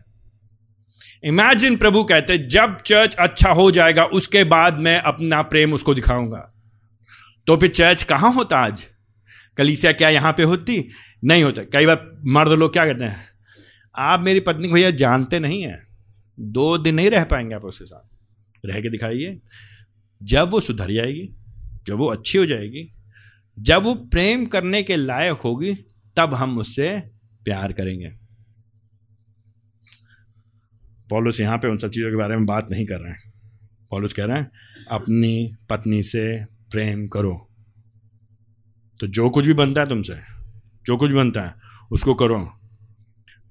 इमेजिन प्रभु कहते जब चर्च अच्छा हो जाएगा, उसके बाद मैं अपना प्रेम उसको दिखाऊँगा। तो फिर चर्च कहाँ होता आज? कलीसिया क्या यहाँ पे होती? नहीं होता। कई बार मर्द लोग क्या कहते हैं? आप मेरी पत्नी को भैया जानते नहीं हैं। दो दिन नहीं रह पाएँगे आप उसके साथ। रह के दिखाइए। जब वो सुधर जाएगी, जब वो अच्छी हो जाएगी, जब वो प्रेम करने के लायक होगी, तब हम उससे प्यार करेंगे। पॉलुस यहाँ पे उन सब चीज़ों के बारे में बात नहीं कर रहे हैं। पॉलुस कह रहे हैं, अपनी पत्नी से प्रेम करो। तो जो कुछ भी बनता है तुमसे, जो कुछ बनता है, उसको करो।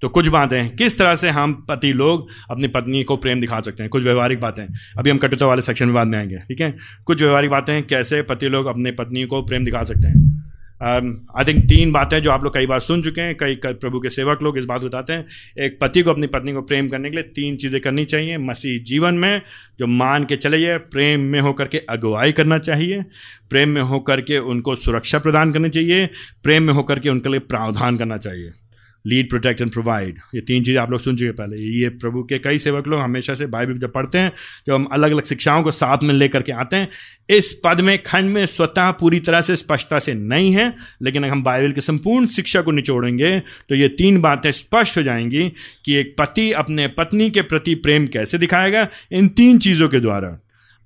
तो कुछ बातें किस तरह से हम पति लोग अपनी पत्नी को प्रेम दिखा सकते हैं? कुछ व्यवहारिक बातें। अभी हम कटुता वाले सेक्शन में बाद में आएँगे, ठीक है? कुछ व्यवहारिक बातें कैसे पति लोग अपनी पत्नी को प्रेम दिखा सकते हैं? आई um, थिंक तीन बातें जो आप लोग कई बार सुन चुके हैं कई प्रभु के सेवक लोग इस बात बताते हैं। एक पति को अपनी पत्नी को प्रेम करने के लिए तीन चीज़ें करनी चाहिए। मसीह जीवन में जो मान के चले प्रेम में होकर के अगुवाई करना चाहिए। प्रेम में होकर के उनको सुरक्षा प्रदान करनी चाहिए। प्रेम में होकर के उनके लिए प्रावधान करना चाहिए। लीड प्रोटेक्ट एंड प्रोवाइड ये तीन चीज़ें आप लोग सुन चुके पहले। ये प्रभु के कई सेवक लोग हमेशा से बाइबल जब पढ़ते हैं, जब हम अलग अलग शिक्षाओं को साथ में लेकर के आते हैं, इस पद में, खंड में स्वतः पूरी तरह से स्पष्टता से नहीं है, लेकिन अगर हम बाइबल के संपूर्ण शिक्षा को निचोड़ेंगे तो ये तीन बातें स्पष्ट हो जाएँगी कि एक पति अपने पत्नी के प्रति प्रेम कैसे दिखाएगा इन तीन चीज़ों के द्वारा।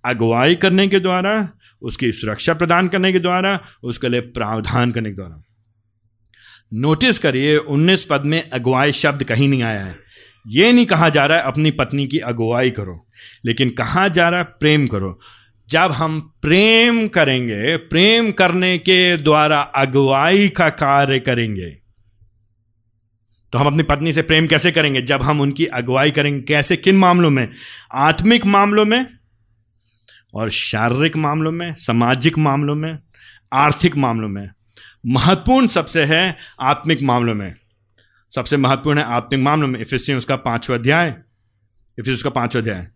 अगुवाई करने के द्वारा, उसकी सुरक्षा प्रदान करने के द्वारा, उसके लिए प्रावधान करने के द्वारा। नोटिस करिए, उन्नीस पद में अगुवाई शब्द कहीं नहीं आया है। ये नहीं कहा जा रहा है अपनी पत्नी की अगुवाई करो, लेकिन कहा जा रहा है प्रेम करो। जब हम प्रेम करेंगे, प्रेम करने के द्वारा अगुवाई का कार्य करेंगे तो हम अपनी पत्नी से प्रेम कैसे करेंगे? जब हम उनकी अगुवाई करेंगे, कैसे, किन मामलों में? आत्मिक मामलों में और शारीरिक मामलों में, सामाजिक मामलों में, आर्थिक मामलों में। महत्वपूर्ण सबसे है आत्मिक मामलों में। सबसे महत्वपूर्ण है आत्मिक मामलों में इफिसी उसका पांचवा अध्याय। इफिस उसका पांचवा अध्याय,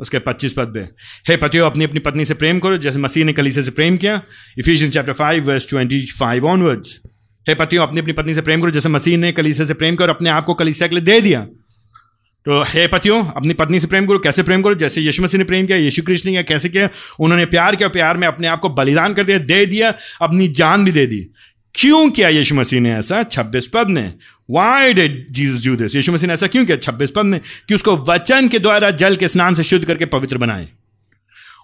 उसके पच्चीस पद पे। हे पतियों, अपनी अपनी पत्नी से प्रेम करो, जैसे मसीह ने कलीसे से प्रेम किया Ephesian chapter five verse twenty five onwards हे पतियों, अपनी अपनी पत्नी से प्रेम करो, जैसे मसीह ने कलीसे से प्रेम करो अपने आप को कलीसिया के लिए दे दिया। तो हे पतियों, अपनी पत्नी से प्रेम करो, कैसे प्रेम करो? जैसे यीशु मसीह ने प्रेम किया, यीशु कृष्ण ने किया, कैसे किया? उन्होंने प्यार किया, प्यार में अपने आप को बलिदान कर दिया, दे दिया, अपनी जान भी दे दी। क्यों किया यीशु मसीह ने ऐसा? छब्बीस पद ने why did Jesus do this यीशु मसीह ने ऐसा क्यों किया? छब्बीस पद ने कि उसको वचन के द्वारा जल के स्नान से शुद्ध करके पवित्र बनाए।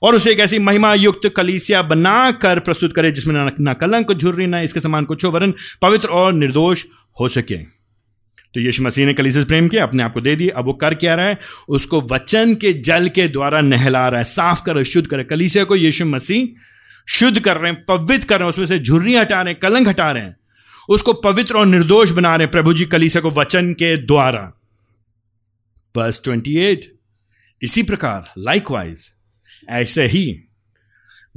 और उसे एक ऐसी महिमा युक्त कलीसिया बनाकर प्रस्तुत करे, जिसमें ना कलंक, झुर्री, ना इसके समान कुछ हो, वरन पवित्र और निर्दोष हो सके। तो यीशु मसीह ने कलीसिया से प्रेम किया, अपने आप को दे दिया अब वो कर क्या रहा है? उसको वचन के जल के द्वारा नहला रहा है, साफ़ कर शुद्ध करे कलीसिया को यीशु मसीह शुद्ध कर रहे हैं, पवित्र कर रहे हैं, उसमें से झुर्री हटा रहे हैं, कलंक हटा रहे हैं। उसको पवित्र और निर्दोष बना रहे हैं, प्रभु जी कलीसिया को वचन के द्वारा। बस ट्वेंटी एट, इसी प्रकार लाइकवाइज ऐसे ही,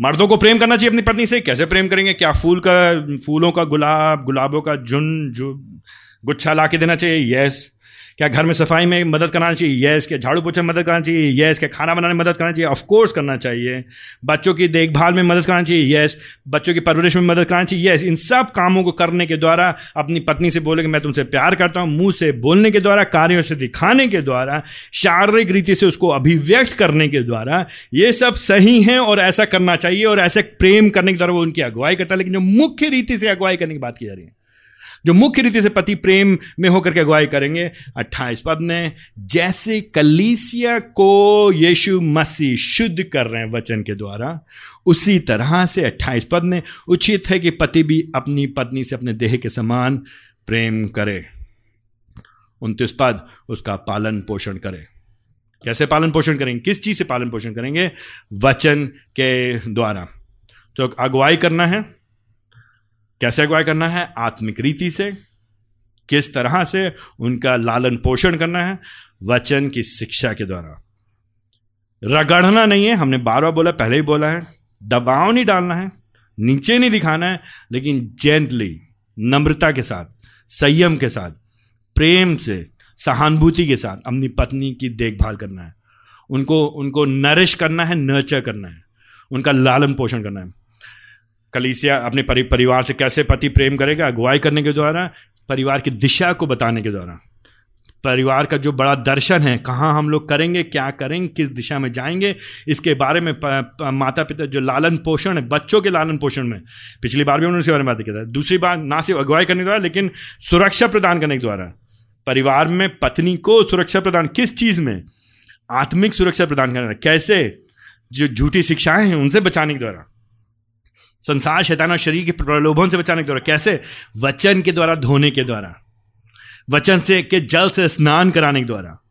मर्दों को प्रेम करना चाहिए अपनी पत्नी से। कैसे प्रेम करेंगे? क्या फूल का, फूलों का, गुलाब, गुलाबों का झुंड जो गुच्छा ला के देना चाहिए यस क्या घर में सफ़ाई में मदद करना चाहिए? यस क्या झाड़ू पोछा में मदद करना चाहिए? यस क्या खाना बनाने में मदद करना चाहिए? ऑफकोर्स करना चाहिए. बच्चों की देखभाल में मदद करना चाहिए? यस बच्चों की परवरिश में मदद करना चाहिए? यस इन सब कामों को करने के द्वारा, अपनी पत्नी से बोले कि मैं तुमसे प्यार करता हूँ, मुँह से बोलने के द्वारा, कार्यों से दिखाने के द्वारा, शारीरिक रीति से उसको अभिव्यक्त करने के द्वारा, ये सब सही है और ऐसा करना चाहिए और ऐसे प्रेम करने के द्वारा वो उनकी अगुवाई करता है, लेकिन जो मुख्य रीति से अगुवाई करने की बात की जा रही है जो मुख्य रीति से पति प्रेम में होकर के अगुवाई करेंगे। अट्ठाईस पद में, जैसे कलीसिया को यीशु मसीह शुद्ध कर रहे हैं वचन के द्वारा, उसी तरह से अट्ठाईस पद में, उचित है कि पति भी अपनी पत्नी से अपने देह के समान प्रेम करे। उनतीस पद, उसका पालन पोषण करे। कैसे पालन पोषण करेंगे? किस चीज़ से पालन पोषण करेंगे? वचन के द्वारा। तो अगुवाई करना है। कैसे अगुवाई करना है? आत्मिक रीति से। किस तरह से उनका लालन पोषण करना है? वचन की शिक्षा के द्वारा। रगड़ना नहीं है, हमने बार बार बोला, पहले ही बोला है। दबाव नहीं डालना है, नीचे नहीं दिखाना है, लेकिन जेंटली नम्रता के साथ, संयम के साथ, प्रेम से, सहानुभूति के साथ अपनी पत्नी की देखभाल करना है। उनको उनको नरिश करना है, नर्चर करना है। उनका लालन पोषण करना है। कलीसिया अपने परि, परिवार से कैसे पति प्रेम करेगा? अगुवाई करने के द्वारा परिवार की दिशा को बताने के द्वारा। परिवार का जो बड़ा दर्शन है कहाँ हम लोग करेंगे क्या करेंगे किस दिशा में जाएँगे इसके बारे में प, प, माता पिता जो लालन पोषण है बच्चों के लालन पोषण में। पिछली बार भी उन्होंने इसके बारे में बात किया था। दूसरी बात ना सिर्फ़ अगुवाई करने के द्वारा लेकिन सुरक्षा प्रदान करने के द्वारा। परिवार में पत्नी को सुरक्षा प्रदान किस चीज़ में? आत्मिक सुरक्षा प्रदान करना कैसे? जो झूठी शिक्षाएँ हैं उनसे बचाने के द्वारा। संसार शैतान और शरीर के प्रलोभन से बचाने के द्वारा। कैसे? वचन के द्वारा, धोने के द्वारा। वचन से के जल से स्नान कराने के द्वारा।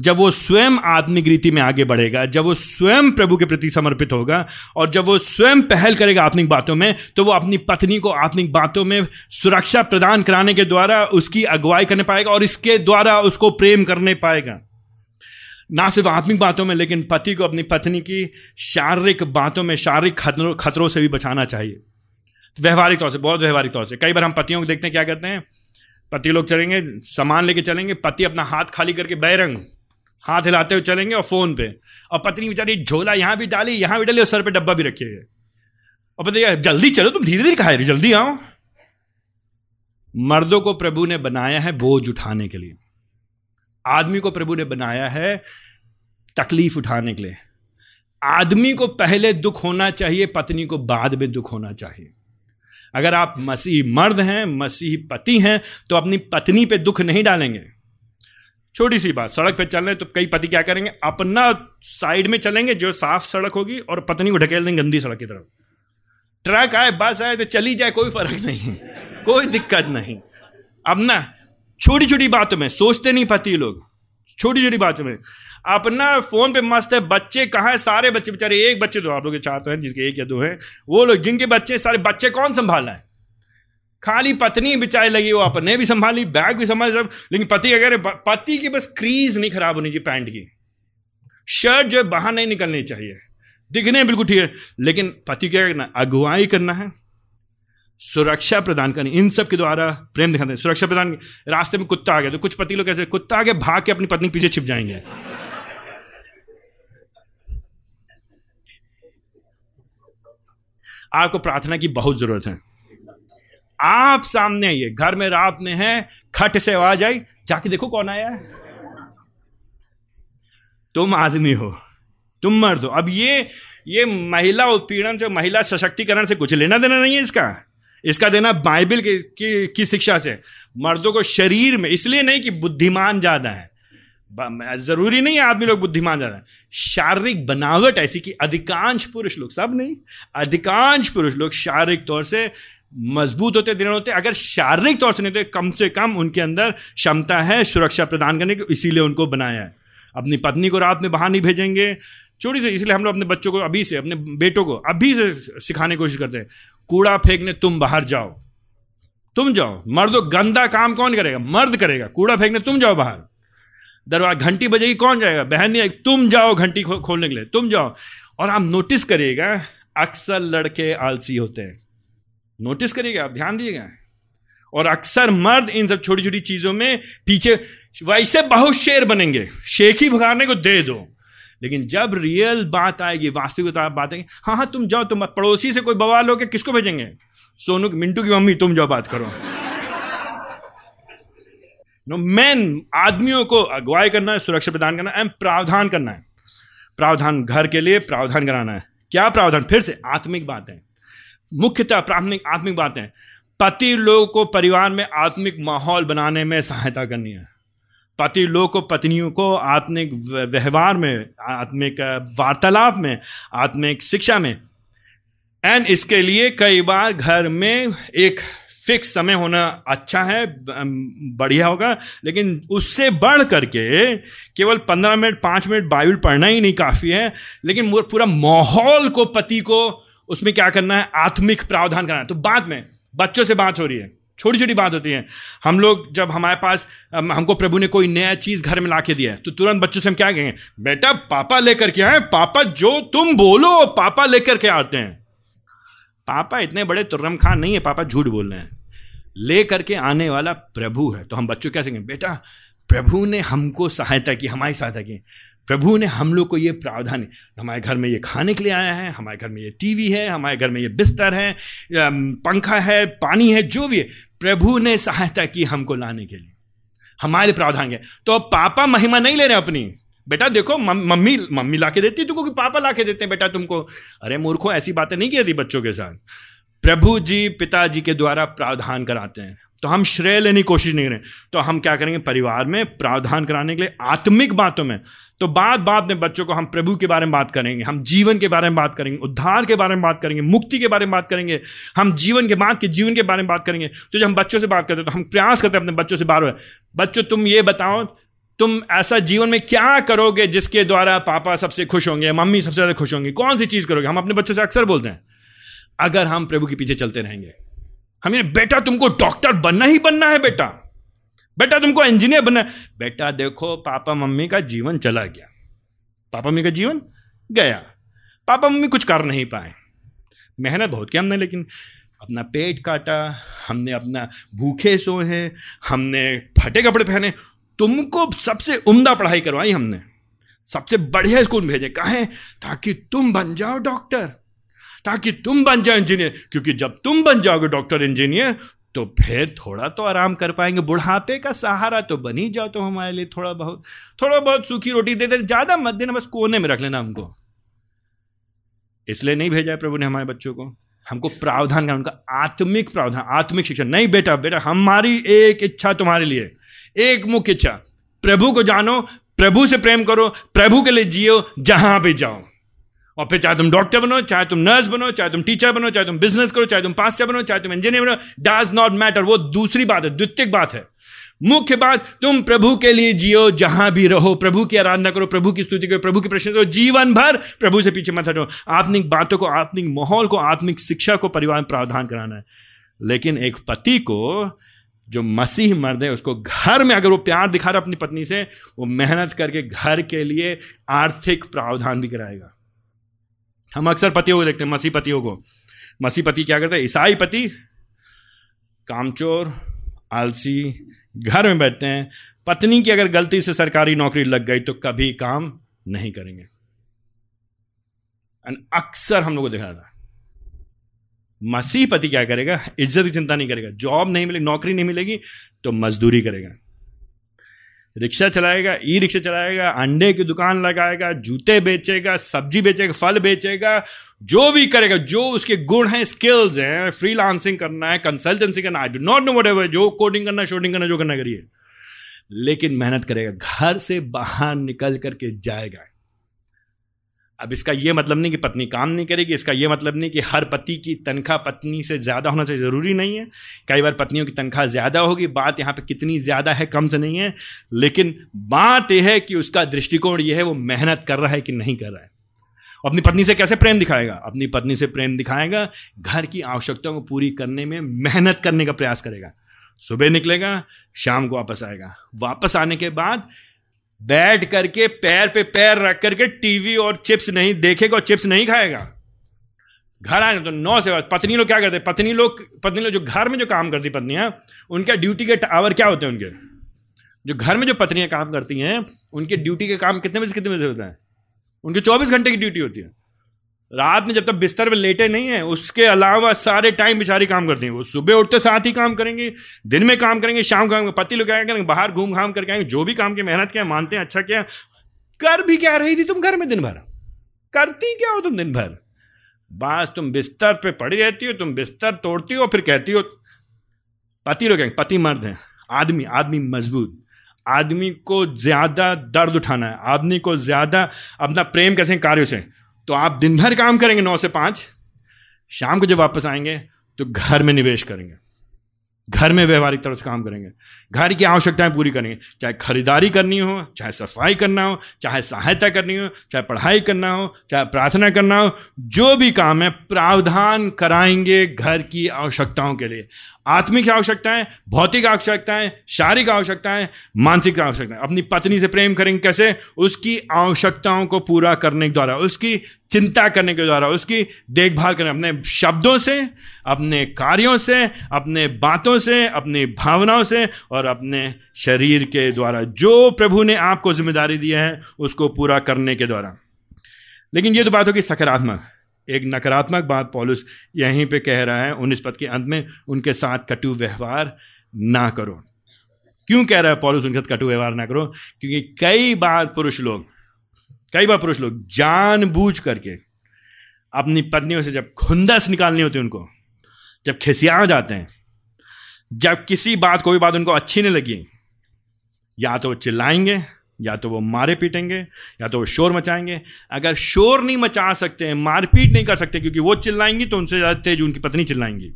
जब वो स्वयं आत्मिक रीति में आगे बढ़ेगा, जब वो स्वयं प्रभु के प्रति समर्पित होगा और जब वो स्वयं पहल करेगा आत्मिक बातों में तो वो अपनी पत्नी को आत्मिक बातों में सुरक्षा प्रदान कराने के द्वारा उसकी अगुवाई करने पाएगा और इसके द्वारा उसको प्रेम करने पाएगा। ना सिर्फ़ आत्मिक बातों में, लेकिन पति को अपनी पत्नी की शारीरिक बातों में, शारीरिक खतरों खतरों से भी बचाना चाहिए। व्यवहारिक तौर से, बहुत व्यवहारिक तौर से। कई बार हम पतियों को देखते हैं, क्या करते हैं? पति लोग चलेंगे, सामान लेके चलेंगे, पति अपना हाथ खाली करके बैरंग, हाथ हिलाते हुए चलेंगे और फ़ोन पे। और पत्नी बेचारी, झोला यहाँ भी डाली, यहाँ भी डाली और सर पे डब्बा भी रखे है और पति जल्दी चलो, तुम धीरे धीरे खाए जल्दी आओ। मर्दों को प्रभु ने बनाया है बोझ उठाने के लिए। आदमी को प्रभु ने बनाया है तकलीफ़ उठाने के लिए। आदमी को पहले दुख होना चाहिए, पत्नी को बाद में दुख होना चाहिए। अगर आप मसीह मर्द हैं, मसीह पति हैं तो अपनी पत्नी पे दुख नहीं डालेंगे। छोटी सी बात, सड़क पे चल रहे तो कई पति क्या करेंगे? अपना साइड में चलेंगे, जो साफ़ सड़क होगी और पत्नी को ढकेल देंगे गंदी सड़क की तरफ़। ट्रक आए, बस आए तो चली जाए, कोई फ़र्क नहीं कोई दिक्कत नहीं। अब ना छोटी छोटी बातों में, सोचते नहीं पति लोग। छोटी छोटी बातों में। अपना फ़ोन पे मस्त है, बच्चे कहाँ है? सारे बच्चे बेचारे, एक बच्चे तो आप लोग चाहते तो हैं, जिसके एक या दो हैं। वो लोग, जिनके बच्चे, सारे बच्चे कौन संभाला है? खाली पत्नी बिचारी लगी, वो अपने भी संभाली, बैग भी संभाली, सब। लेकिन पति अगर, पति की बस क्रीज नहीं खराब होनी चाहिए पैंट की। शर्ट जो है, बाहर नहीं निकलनी चाहिए। दिखने बिल्कुल ठीक है। लेकिन पति क्या करना अगुवाई करना है सुरक्षा प्रदान करनी। इन सब के द्वारा प्रेम दिखाते हैं। सुरक्षा प्रदान, रास्ते में कुत्ता आ गया तो कुछ पति लोग कैसे कुत्ता आगे भाग के अपनी पत्नी पीछे छिप जाएँगे। आपको प्रार्थना की बहुत ज़रूरत है। आप सामने आइए, घर में रात में है, खट से आवाज़ आई, जाके देखो कौन आया है। तुम आदमी हो, तुम मर्द हो। अब ये ये महिला उत्पीड़न से, महिला सशक्तिकरण से कुछ लेना देना नहीं है इसका। इसका देना बाइबल की, की, की शिक्षा से। मर्दों को शरीर में इसलिए नहीं कि बुद्धिमान ज़्यादा है। ज़रूरी नहीं है आदमी लोग बुद्धिमान ज़्यादा शारीरिक बनावट ऐसी कि अधिकांश पुरुष लोग सब नहीं अधिकांश पुरुष लोग शारीरिक तौर से मज़बूत होते दृढ़ होते। अगर शारीरिक तौर से नहीं तो कम से कम उनके अंदर क्षमता है सुरक्षा प्रदान करने की इसीलिए उनको बनाया है। अपनी पत्नी को रात में बाहर नहीं भेजेंगे। छोटी से इसलिए हम लोग अपने बच्चों को अभी से अपने बेटों को अभी से सिखाने की कोशिश करते हैं। कूड़ा फेंकने तुम बाहर जाओ। तुम जाओ। मर्दो गंदा काम कौन करेगा? मर्द करेगा। कूड़ा फेंकने तुम जाओ बाहर। दरवाज़ा घंटी बजेगी कौन जाएगा? बहन नहीं तुम जाओ घंटी खो, खोलने के लिए। तुम जाओ। और आप नोटिस करिएगा अक्सर लड़के आलसी होते हैं। नोटिस करिएगा आप ध्यान दिएगा। और अक्सर मर्द इन सब छोटी छोटी चीज़ों में पीछे वैसे बहुत शेर बनेंगे। शेख ही भगाने को दे दो। लेकिन जब रियल बात आएगी वास्तविकता बात आएगी हाँ हाँ तुम जाओ, तुम पड़ोसी से कोई बवाल हो के किसको भेजेंगे? सोनू, मिंटू की मम्मी, तुम जाओ बात करो। नो मैन आदमियों को अगुवाई करना है, सुरक्षा प्रदान करना है एंड प्रावधान करना है। प्रावधान घर के लिए प्रावधान कराना है। क्या प्रावधान? फिर से आत्मिक बातें। मुख्यतः प्राथमिक, आत्मिक बातें। पति लोगों को परिवार में आत्मिक माहौल बनाने में सहायता करनी है। पति लोग को, पत्नियों को आत्मिक व्यवहार में, आत्मिक वार्तालाप में, आत्मिक शिक्षा में। एंड इसके लिए कई बार घर में एक फिक्स समय होना अच्छा है बढ़िया होगा, लेकिन उससे बढ़ करके केवल पंद्रह मिनट, पाँच मिनट बाइबल पढ़ना ही नहीं काफ़ी है, लेकिन पूरा माहौल को, पति को उसमें क्या करना है, आत्मिक प्रावधान करना है। तो बाद में, बच्चों से बात हो रही है। छोटी छोटी बात होती है। हम लोग जब हमारे पास हमको प्रभु ने कोई नया चीज़ घर में ला के दिया है तो तुरंत बच्चों से हम क्या कहेंगे? बेटा, पापा लेकर के आए, पापा, जो तुम बोलो, पापा लेकर के आते हैं। पापा इतने बड़े तुर्रम खान नहीं है, पापा झूठ बोल रहे हैं। ले करके आने वाला प्रभु है। तो हम बच्चों क्या कहेंगे? बेटा, प्रभु ने हमको सहायता की, हमारी सहायता की। प्रभु ने हम लोग को ये प्रावधान, हमारे घर में ये खाने के लिए आया है, हमारे घर में ये टीवी है, हमारे घर में ये बिस्तर है पंखा है, पानी है, जो भी है, प्रभु ने सहायता की हमको लाने के लिए। हमारे प्रावधान है। तो पापा महिमा नहीं ले रहे अपनी। बेटा देखो मम्मी मम्मी ला के देती तुमको कि पापा ला के देते हैं बेटा तुमको? अरे मूर्खों, ऐसी बातें नहीं की थी बच्चों के साथ। प्रभु जी पिताजी के द्वारा प्रावधान कराते हैं। तो हम श्रेय लेने की कोशिश नहीं करें। तो हम क्या करेंगे? परिवार में प्रावधान कराने के लिए, आत्मिक बातों में। तो बात बात में बच्चों को हम प्रभु के बारे में बात करेंगे, हम जीवन के बारे में बात करेंगे, उद्धार के बारे में बात करेंगे, मुक्ति के बारे में बात करेंगे, हम जीवन के बाद के जीवन के बारे में बात करेंगे। तो जब हम बच्चों से बात करते हैं तो हम प्रयास करते हैं अपने बच्चों से बार बार बच्चों, तुम ये बताओ, तुम ऐसा जीवन में क्या करोगे जिसके द्वारा पापा सबसे खुश होंगे, मम्मी सबसे ज़्यादा खुश होंगी? कौन सी चीज़ करोगे? हम अपने बच्चों से अक्सर बोलते हैं, अगर हम प्रभु के पीछे चलते रहेंगे। हमें बेटा तुमको डॉक्टर बनना ही बनना है बेटा। बेटा तुमको इंजीनियर बनना है। बेटा देखो, पापा मम्मी का जीवन चला गया। पापा मम्मी का जीवन गया। पापा मम्मी कुछ कर नहीं पाए। मेहनत बहुत की हमने, लेकिन अपना पेट काटा, हमने अपना भूखे सोए हैं, हमने फटे कपड़े पहने। तुमको सबसे उम्दा पढ़ाई करवाई हमने। सबसे बढ़िया स्कूल भेजे। कहें, ताकि तुम बन जाओ डॉक्टर ताकि तुम बन जाओ इंजीनियर। क्योंकि जब तुम बन जाओगे डॉक्टर इंजीनियर तो फिर थोड़ा तो आराम कर पाएँगे। बुढ़ापे का सहारा तो बन ही जाओ तो हमारे लिए थोड़ा बहुत। थोड़ा बहुत सूखी रोटी दे दे, ज़्यादा मत देना, बस कोने में रख लेना हमको। इसलिए नहीं भेजा है प्रभु ने हमारे बच्चों को। हमको प्रावधान का उनका आत्मिक प्रावधान, आत्मिक शिक्षा। नहीं बेटा बेटा, हमारी एक इच्छा तुम्हारे लिए, एक मुख्य इच्छा। प्रभु को जानो, प्रभु से प्रेम करो, प्रभु के लिए जियो, जहाँ भी जाओ। और फिर चाहे तुम डॉक्टर बनो, चाहे तुम नर्स बनो, चाहे तुम टीचर बनो, चाहे तुम बिज़नेस करो, चाहे तुम पास्टर बनो, चाहे तुम इंजीनियर बनो डज नॉट मैटर वो दूसरी बात है द्वितीय बात है। मुख्य बात, तुम प्रभु के लिए जियो जहाँ भी रहो, प्रभु की आराधना करो, प्रभु की स्तुति करो, प्रभु की प्रश्न करो, जीवन भर प्रभु से पीछे मत हटो। आत्मिक बातों को, आत्मिक माहौल को, आत्मिक शिक्षा को परिवार में प्रावधान कराना है। लेकिन एक पति को जो मसीह मर्द है, उसको घर में अगर वो प्यार दिखा रहा अपनी पत्नी से, वो मेहनत करके घर के लिए आर्थिक प्रावधान भी कराएगा। हम अक्सर पतियों को देखते हैं मसीह पतियों को। मसीह पति क्या करते हैं? ईसाई पति कामचोर, आलसी, घर में बैठते हैं। पत्नी की अगर गलती से सरकारी नौकरी लग गई तो कभी काम नहीं करेंगे। अक्सर हम लोग को देखा था। मसीह पति क्या करेगा? इज़्ज़त की चिंता नहीं करेगा। जॉब नहीं मिलेगी, नौकरी नहीं मिलेगी तो मजदूरी करेगा। रिक्शा चलाएगा ई रिक्शा चलाएगा, अंडे की दुकान लगाएगा, जूते बेचेगा, सब्ज़ी बेचेगा, फल बेचेगा, जो भी करेगा, जो उसके गुण हैं स्किल्स हैं फ्रीलांसिंग करना है कंसल्टेंसी करना I do not know whatever जो कोडिंग करना शोडिंग करना, जो करना करिए। लेकिन मेहनत करेगा, घर से बाहर निकल करके जाएगा। अब इसका यह मतलब नहीं कि पत्नी काम नहीं करेगी, इसका यह मतलब नहीं कि हर पति की तनख्वाह पत्नी से ज़्यादा होना चाहिए, ज़रूरी नहीं है। कई बार पत्नियों की तनख्वाह ज़्यादा होगी, बात यहाँ पे कितनी ज़्यादा है, कम से नहीं है, लेकिन बात यह है कि उसका दृष्टिकोण यह है, वो मेहनत कर रहा है कि नहीं कर रहा है। अपनी पत्नी से कैसे प्रेम दिखाएगा? अपनी पत्नी से प्रेम दिखाएगा, घर की आवश्यकताओं को पूरी करने में मेहनत करने का प्रयास करेगा। सुबह निकलेगा, शाम को वापस आएगा। वापस आने के बाद बैठ करके पैर पे पैर रख करके टीवी और चिप्स नहीं देखेगा और चिप्स नहीं खाएगा। घर आए तो नौ से बाद पत्नी लोग क्या करते? पत्नी लोग पत्नी लोग जो घर में जो काम करती पत्नियाँ, उनके ड्यूटी के आवर क्या होते हैं उनके? जो घर में जो पत्नियाँ काम करती हैं, उनके ड्यूटी के काम कितने बजे कितने बजे होते हैं? उनके चौबीस घंटे की ड्यूटी होती है। रात में जब तक बिस्तर में लेटे नहीं है, उसके अलावा सारे टाइम बेचारी काम करती हैं। वो सुबह उठते साथ ही काम करेंगे, दिन में काम करेंगे, शाम काम पति लोग करेंगे बाहर घूम घाम करके आएँगे, जो भी काम की मेहनत किया, मानते हैं अच्छा किया। कर भी क्या रही थी तुम घर में दिन भर? करती क्या हो तुम दिन भर? बस, तुम बिस्तर पे पड़ी रहती हो, तुम बिस्तर तोड़ती हो, फिर कहती हो, पति लोग पति मर्द हैं, आदमी आदमी मज़बूत, आदमी को ज़्यादा दर्द उठाना है, आदमी को ज़्यादा अपना प्रेम कैसे कार्यों से तो आप दिन भर काम करेंगे नौ से पाँच, शाम को जब वापस आएँगे तो घर में निवेश करेंगे। घर में व्यवहारिक तरह से काम करेंगे। घर की आवश्यकताएँ पूरी करेंगे चाहे खरीदारी करनी हो, चाहे सफ़ाई करना हो, चाहे सहायता करनी हो, चाहे पढ़ाई करना हो, चाहे प्रार्थना करना हो, जो भी काम है, प्रावधान कराएँगे घर की आवश्यकताओं के लिए। आत्मिक आवश्यकताएँ, भौतिक आवश्यकताएँ, शारीरिक आवश्यकताएँ, मानसिक आवश्यकताएँ। अपनी पत्नी से प्रेम करेंगे कैसे? उसकी आवश्यकताओं को पूरा करने के द्वारा, उसकी चिंता करने के द्वारा, उसकी देखभाल करने, अपने शब्दों से, अपने कार्यों से, अपने बातों से, अपनी भावनाओं से और अपने शरीर के द्वारा, जो प्रभु ने आपको ज़िम्मेदारी दी है, उसको पूरा करने के द्वारा। लेकिन ये तो बात होगी सकारात्मक। एक नकारात्मक बात पॉलिस यहीं पे कह रहा है, उन्नीस पद के अंत में, उनके साथ कटु व्यवहार ना करो। क्यों कह रहा है पॉलिस उनके साथ कटु व्यवहार ना करो? क्योंकि कई बार पुरुष लोग, कई बार पुरुष लोग जानबूझ करके अपनी पत्नियों से जब खुंदस निकालनी होती है उनको, जब खिसिया जाते हैं जब किसी बात, कोई बात उनको अच्छी नहीं लगी, या तो चिल्लाएँगे, या तो वो मारे पीटेंगे, या तो वो शोर मचाएँगे। अगर शोर नहीं मचा सकते, मारपीट नहीं कर सकते, क्योंकि वो चिल्लाएँगी तो उनसे ज़्यादा तेज उनकी पत्नी चिल्लाएँगी।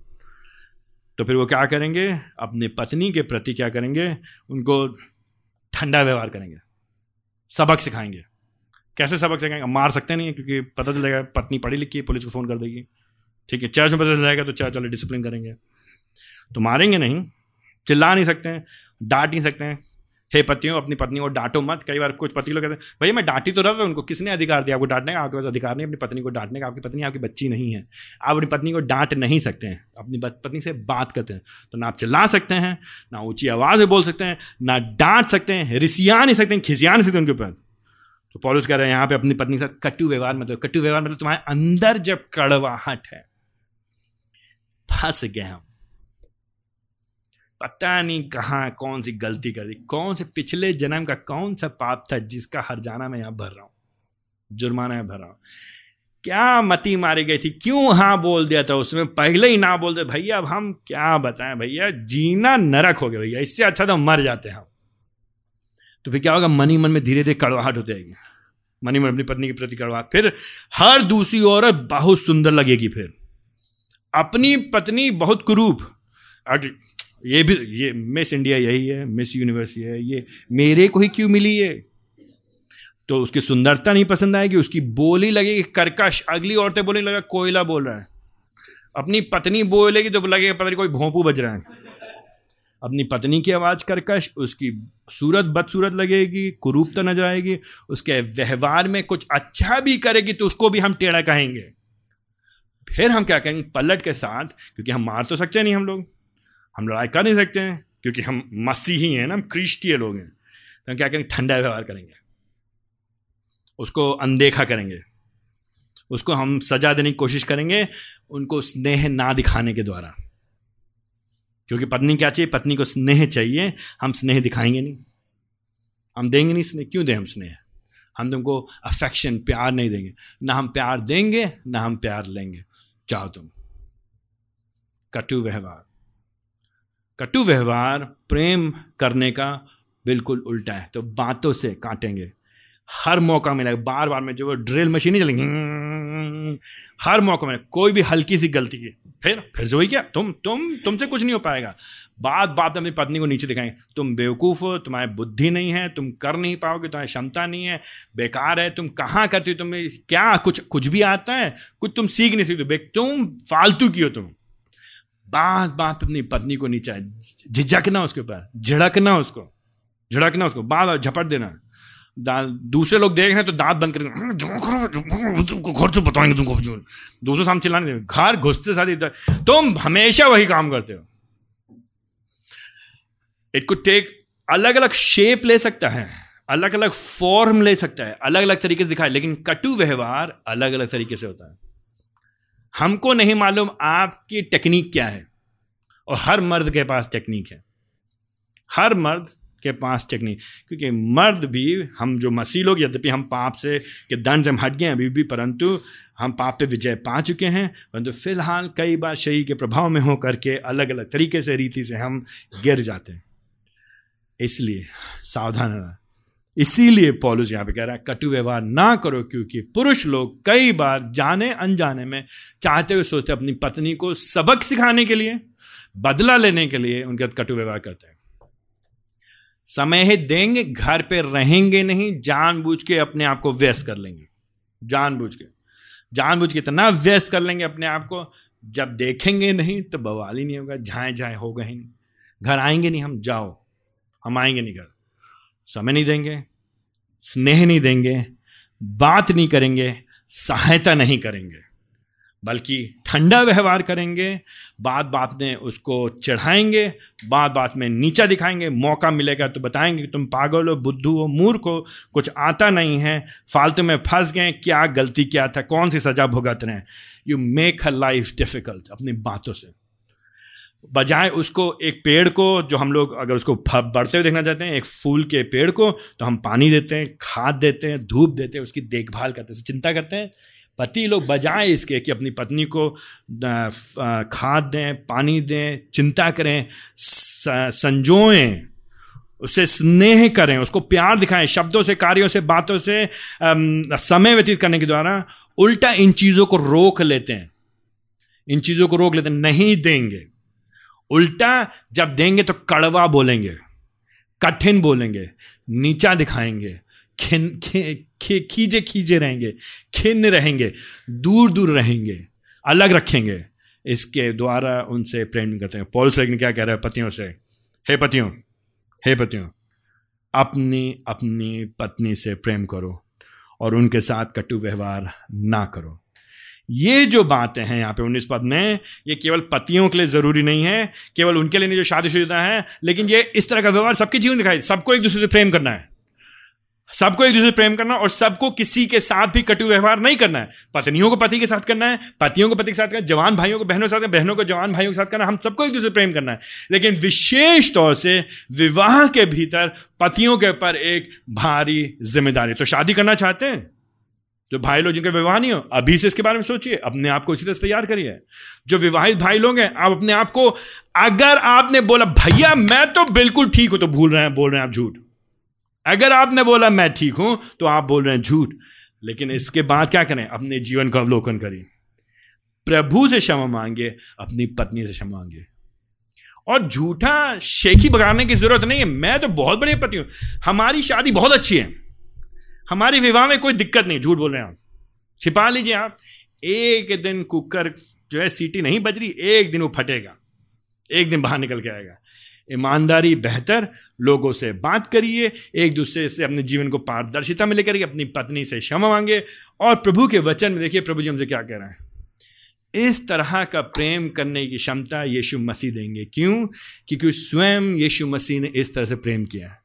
तो फिर वो क्या करेंगे? अपनी पत्नी के प्रति क्या करेंगे? उनको ठंडा व्यवहार करेंगे। सबक सिखाएँगे। कैसे सबक सिखाएँगे? मार सकते नहीं क्योंकि पता चलेगा, पत्नी पढ़ी लिखी है, पुलिस को फ़ोन कर देगी। ठीक है, चर्च में पता चल जाएगा तो चर्च वाले डिसिप्लिन करेंगे। तो मारेंगे नहीं, चिल्ला नहीं सकते हैं, डांट नहीं सकते हैं। हे पतियों, अपनी पत्नी को डांटो मत। कई बार कुछ पति लोग कहते हैं, भैया, मैं डांटी तो रहा था, उनको किसने अधिकार दिया? आपको डांटने का आपके पास अधिकार नहीं, अपनी पत्नी को डांटने का, आपकी पत्नी आपकी बच्ची नहीं है। आप अपनी पत्नी को डांट नहीं सकते हैं, अपनी पत्नी से बात करते हैं। तो ना आप चिल्ला सकते हैं, ना ऊँची आवाज़ में बोल सकते हैं, ना डांट सकते हैं, रिसिया नहीं सकते हैं, खिसिया नहीं सकते उनके ऊपर। तो पॉलिस कह रहे हैं, यहाँ पे अपनी पत्नी के साथ कटु व्यवहार मतलब कटु व्यवहार मतलब तुम्हारे अंदर जब कड़वाहट है, फंस गए हम। पता नहीं कहाँ, कौन सी गलती कर दी, कौन से पिछले जन्म का कौन सा पाप था जिसका हर जाना मैं यहाँ भर रहा हूँ, जुर्माना मैं भर रहा हूँ। क्या मती मारी गई थी? क्यों हाँ बोल दिया था उसमें? पहले ही ना बोल दे, भैया, अब हम क्या बताएँ भैया? जीना नरक हो गया भैया, इससे अच्छा तो मर जाते हैं तो फिर क्या होगा? मनी मन में धीरे धीरे कड़वाहट हो जाएगी। मनी मन अपनी पत्नी के प्रति कड़वाहट। फिर हर दूसरी औरत बहुत सुंदर लगेगी फिर। अपनी पत्नी बहुत कुरूप। ये भी, ये मिस इंडिया यही है मिस यूनिवर्स ये है, ये मेरे को ही क्यों मिली है तो उसकी सुंदरता नहीं पसंद आएगी, उसकी बोली लगेगी, कर्कश, अगली औरतें बोलने लगा, कोयला बोल रहा है। अपनी पत्नी बोलेगी तो लगेगा, पता नहीं कोई भोंपू बज रहा है। अपनी पत्नी की आवाज़ कर्कश, उसकी सूरत बदसूरत लगेगी, कुरूपता नज़र आएगी, उसके व्यवहार में कुछ अच्छा भी करेगी तो उसको भी हम टेढ़ा कहेंगे। फिर हम क्या कहेंगे? पलट के साथ, क्योंकि हम मार तो सकते नहीं हम लोग। हम लड़ाई कर नहीं सकते हैं, क्योंकि हम मसीही हैं ना? हम क्रिस्टीय लोग हैं। तो हम क्या करेंगे? ठंडा व्यवहार करेंगे। उसको अनदेखा करेंगे। उसको हम सजा देने की कोशिश करेंगे, उनको स्नेह ना दिखाने के द्वारा। क्योंकि पत्नी क्या चाहिए? पत्नी को स्नेह चाहिए। हम स्नेह दिखाएँगे नहीं। हम देंगे नहीं स्नेह। क्यों दें हम स्नेह? हम तुमको अफेक्शन प्यार नहीं देंगे। ना हम प्यार देंगे, ना हम प्यार लेंगे। चाहो तुम। कटु व्यवहार। कटु व्यवहार, प्रेम करने का बिल्कुल उल्टा है। तो बातों से काटेंगे। हर मौका मिलेगा बार बार में जो वो ड्रिल मशीन ही चलेंगी हर मौका में कोई भी हल्की सी गलती की, फिर फिर से वही क्या, तुम तुम, तुमसे कुछ नहीं हो पाएगा। बात बात अपनी पत्नी को नीचे दिखाएँगे, तुम बेवकूफ़ हो, तुम्हारी बुद्धि नहीं है, तुम कर नहीं पाओगे, तुम्हारी क्षमता नहीं है, बेकार है, तुम कहाँ करती हो, तुम्हें क्या कुछ कुछ भी आता है, कुछ तुम सीख नहीं सकते तुम फालतू की हो तुम। बात बात अपनी पत्नी को नीचे झिझकना उसके ऊपर, झिड़कना उसको झिड़कना उसको बात झपट देना। दूसरे लोग देख रहे हैं तो दांत बंद कर घर से बताएँगे तुमको दूसरे सामने चिल्लाने घर घुसते साथ इधर, तुम हमेशा वही काम करते हो। इट कुड टेक अलग अलग शेप ले सकता है अलग अलग फॉर्म ले सकता है अलग अलग तरीके से दिखाए, लेकिन कटु व्यवहार अलग अलग तरीके से होता है। हमको नहीं मालूम आपकी टेक्निक क्या है। और हर मर्द के पास टेक्निक है। हर मर्द के पास टेक्निक। क्योंकि मर्द भी हम जो मसीह लोग, यद्यपि हम पाप से, के दंड से हम हट गए अभी भी, परंतु हम पाप पे विजय पा चुके हैं। परंतु फ़िलहाल कई बार शरीर के प्रभाव में हो करके अलग अलग तरीके से, रीति से हम गिर जाते हैं। इसलिए सावधान रहना। इसीलिए पॉलुस यहाँ पे कह रहा है, कटु व्यवहार ना करो, क्योंकि पुरुष लोग कई बार जाने अनजाने में चाहते हुए सोचते अपनी पत्नी को सबक सिखाने के लिए, बदला लेने के लिए उनके कटु व्यवहार करते हैं। समय ही, देंगे, घर पे रहेंगे नहीं, जानबूझ के अपने आप को व्यस्त कर लेंगे। जानबूझ के। जानबूझ के इतना व्यस्त कर लेंगे अपने आप को, जब देखेंगे नहीं तो बवाल ही नहीं होगा झाए झाए होगा ही। नहीं घर आएँगे नहीं, हम जाओ, हम आएँगे नहीं घर। समय नहीं देंगे, स्नेह नहीं देंगे, बात नहीं करेंगे, सहायता नहीं करेंगे। बल्कि ठंडा व्यवहार करेंगे, बात बात में उसको चढ़ाएँगे, बात बात में नीचा दिखाएँगे, मौका मिलेगा तो बताएँगे कि तुम पागल हो, बुद्धू हो, मूर्ख हो, कुछ आता नहीं है, फालतू में फंस गए, क्या गलती क्या था, कौन सी सजा भुगत रहे हैं? You make her life difficult अपनी बातों से। बजाय उसको एक पेड़ को, जो हम लोग अगर उसको बढ़ते हुए देखना चाहते हैं, एक फूल के पेड़ को तो हम पानी देते हैं, खाद देते हैं, धूप देते हैं, उसकी देखभाल करते हैं चिंता करते हैं। पति लोग बजाय इसके कि अपनी पत्नी को खाद दें, पानी दें, चिंता करें संजोएँ, उसे स्नेह करें, उसको प्यार दिखाएँ, शब्दों से, कार्यों से, बातों से समय व्यतीत करने के द्वारा उल्टा इन चीज़ों को रोक लेते हैं। इन चीज़ों को रोक लेते हैं, नहीं देंगे। उल्टा जब देंगे तो कड़वा बोलेंगे, कठिन बोलेंगे, नीचा दिखाएँगे, खिन, खे खीजे खीजे रहेंगे खिन्न रहेंगे, दूर दूर रहेंगे, अलग रखेंगे। इसके द्वारा उनसे प्रेम करते हैं। पॉल्स लेकिन क्या कह रहे हैं पतियों से? हे पतियों हे पतियों, अपनी अपनी पत्नी से प्रेम करो और उनके साथ कटु व्यवहार ना करो। ये जो बातें हैं यहाँ पे उन्नीस पद में, ये केवल पतियों के लिए ज़रूरी नहीं है, केवल उनके लिए नहीं जो शादीशुदा है, लेकिन ये इस तरह का व्यवहार सबके जीवन दिखाई, सबको एक दूसरे से प्रेम करना है। सबको एक दूसरे से प्रेम करना और सबको किसी के साथ भी कटु व्यवहार नहीं करना है। पत्नियों को पति के साथ करना है, पतियों को पति के साथ करना जवान भाइयों को, बहनों के साथ बहनों को जवान भाइयों के साथ करना हम सबको एक दूसरे से प्रेम करना है। लेकिन विशेष तौर से विवाह के भीतर पतियों के ऊपर एक भारी ज़िम्मेदारी। तो शादी करना चाहते हैं? जो भाई लोग जिनके विवाह नहीं हो, अभी से इसके बारे में सोचिए, अपने आप को इसी तरह से तैयार करिए। जो विवाहित भाई लोग हैं, आप अपने आप को, अगर आपने बोला, भैया, मैं तो बिल्कुल ठीक हूँ तो भूल रहे हैं, बोल रहे हैं आप झूठ। अगर आपने बोला, मैं ठीक हूँ तो आप बोल रहे हैं झूठ। लेकिन इसके बाद क्या करें? अपने जीवन का अवलोकन करें प्रभु से क्षमा मांगे अपनी पत्नी से क्षमा मांगे और झूठा शेखी बगाड़ने की ज़रूरत नहीं है। मैं तो बहुत बड़े पति हूँ। हमारी शादी बहुत अच्छी है। हमारे विवाह में कोई दिक्कत नहीं, झूठ बोल रहे हैं आप छिपा लीजिए आप। एक दिन कुकर जो है, सीटी नहीं बज रही, एक दिन वो फटेगा। एक दिन बाहर निकल के आएगा। ईमानदारी बेहतर, लोगों से बात करिए, एक दूसरे से अपने जीवन को पारदर्शिता में लेकर अपनी पत्नी से क्षमा मांगे और प्रभु के वचन में देखिए, प्रभु जी हमसे क्या कह रहे हैं। इस तरह का प्रेम करने की क्षमता यीशु मसीह देंगे। क्यों? क्योंकि स्वयं यीशु मसीह ने इस तरह से प्रेम किया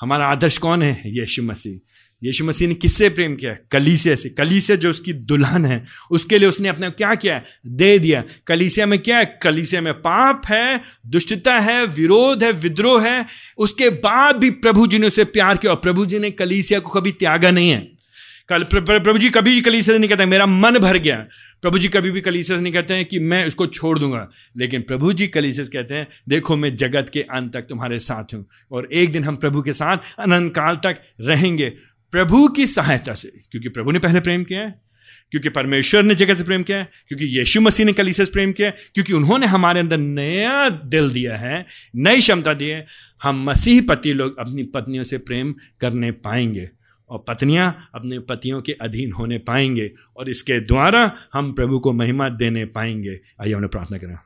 हमारा आदर्श कौन है? यीशु मसीह। यीशु मसीह ने किससे प्रेम किया कलीसिया से। कलीसिया जो उसकी दुल्हन है, उसके लिए उसने अपने क्या किया दे दिया। कलीसिया में क्या है? कलीसिया में पाप है, दुष्टता है, विरोध है, विद्रोह है। उसके बाद भी प्रभु जी ने उसे प्यार किया और प्रभु जी ने कलीसिया को कभी त्यागा नहीं है। कल प्रभु जी कभी भी कलीसिया से नहीं कहते मेरा मन भर गया प्रभु जी कभी भी कलीसिया से नहीं कहते हैं कि मैं उसको छोड़ दूँगा। लेकिन प्रभु जी कलीसिया से कहते हैं, देखो मैं जगत के अंत तक तुम्हारे साथ हूँ और एक दिन हम प्रभु के साथ अनंत काल तक रहेंगे। प्रभु की सहायता से, क्योंकि प्रभु ने पहले प्रेम किया है, क्योंकि परमेश्वर ने जगत से प्रेम किया है, क्योंकि यीशु मसीह ने कली से प्रेम किया है, क्योंकि उन्होंने हमारे अंदर नया दिल दिया है, नई क्षमता दी है, हम मसीह पति लोग अपनी पत्नियों से प्रेम करने पाएँगे और पत्नियाँ अपने पतियों के अधीन होने पाएँगे और इसके द्वारा हम प्रभु को महिमा देने पाएँगे। आइए हमने प्रार्थना करें।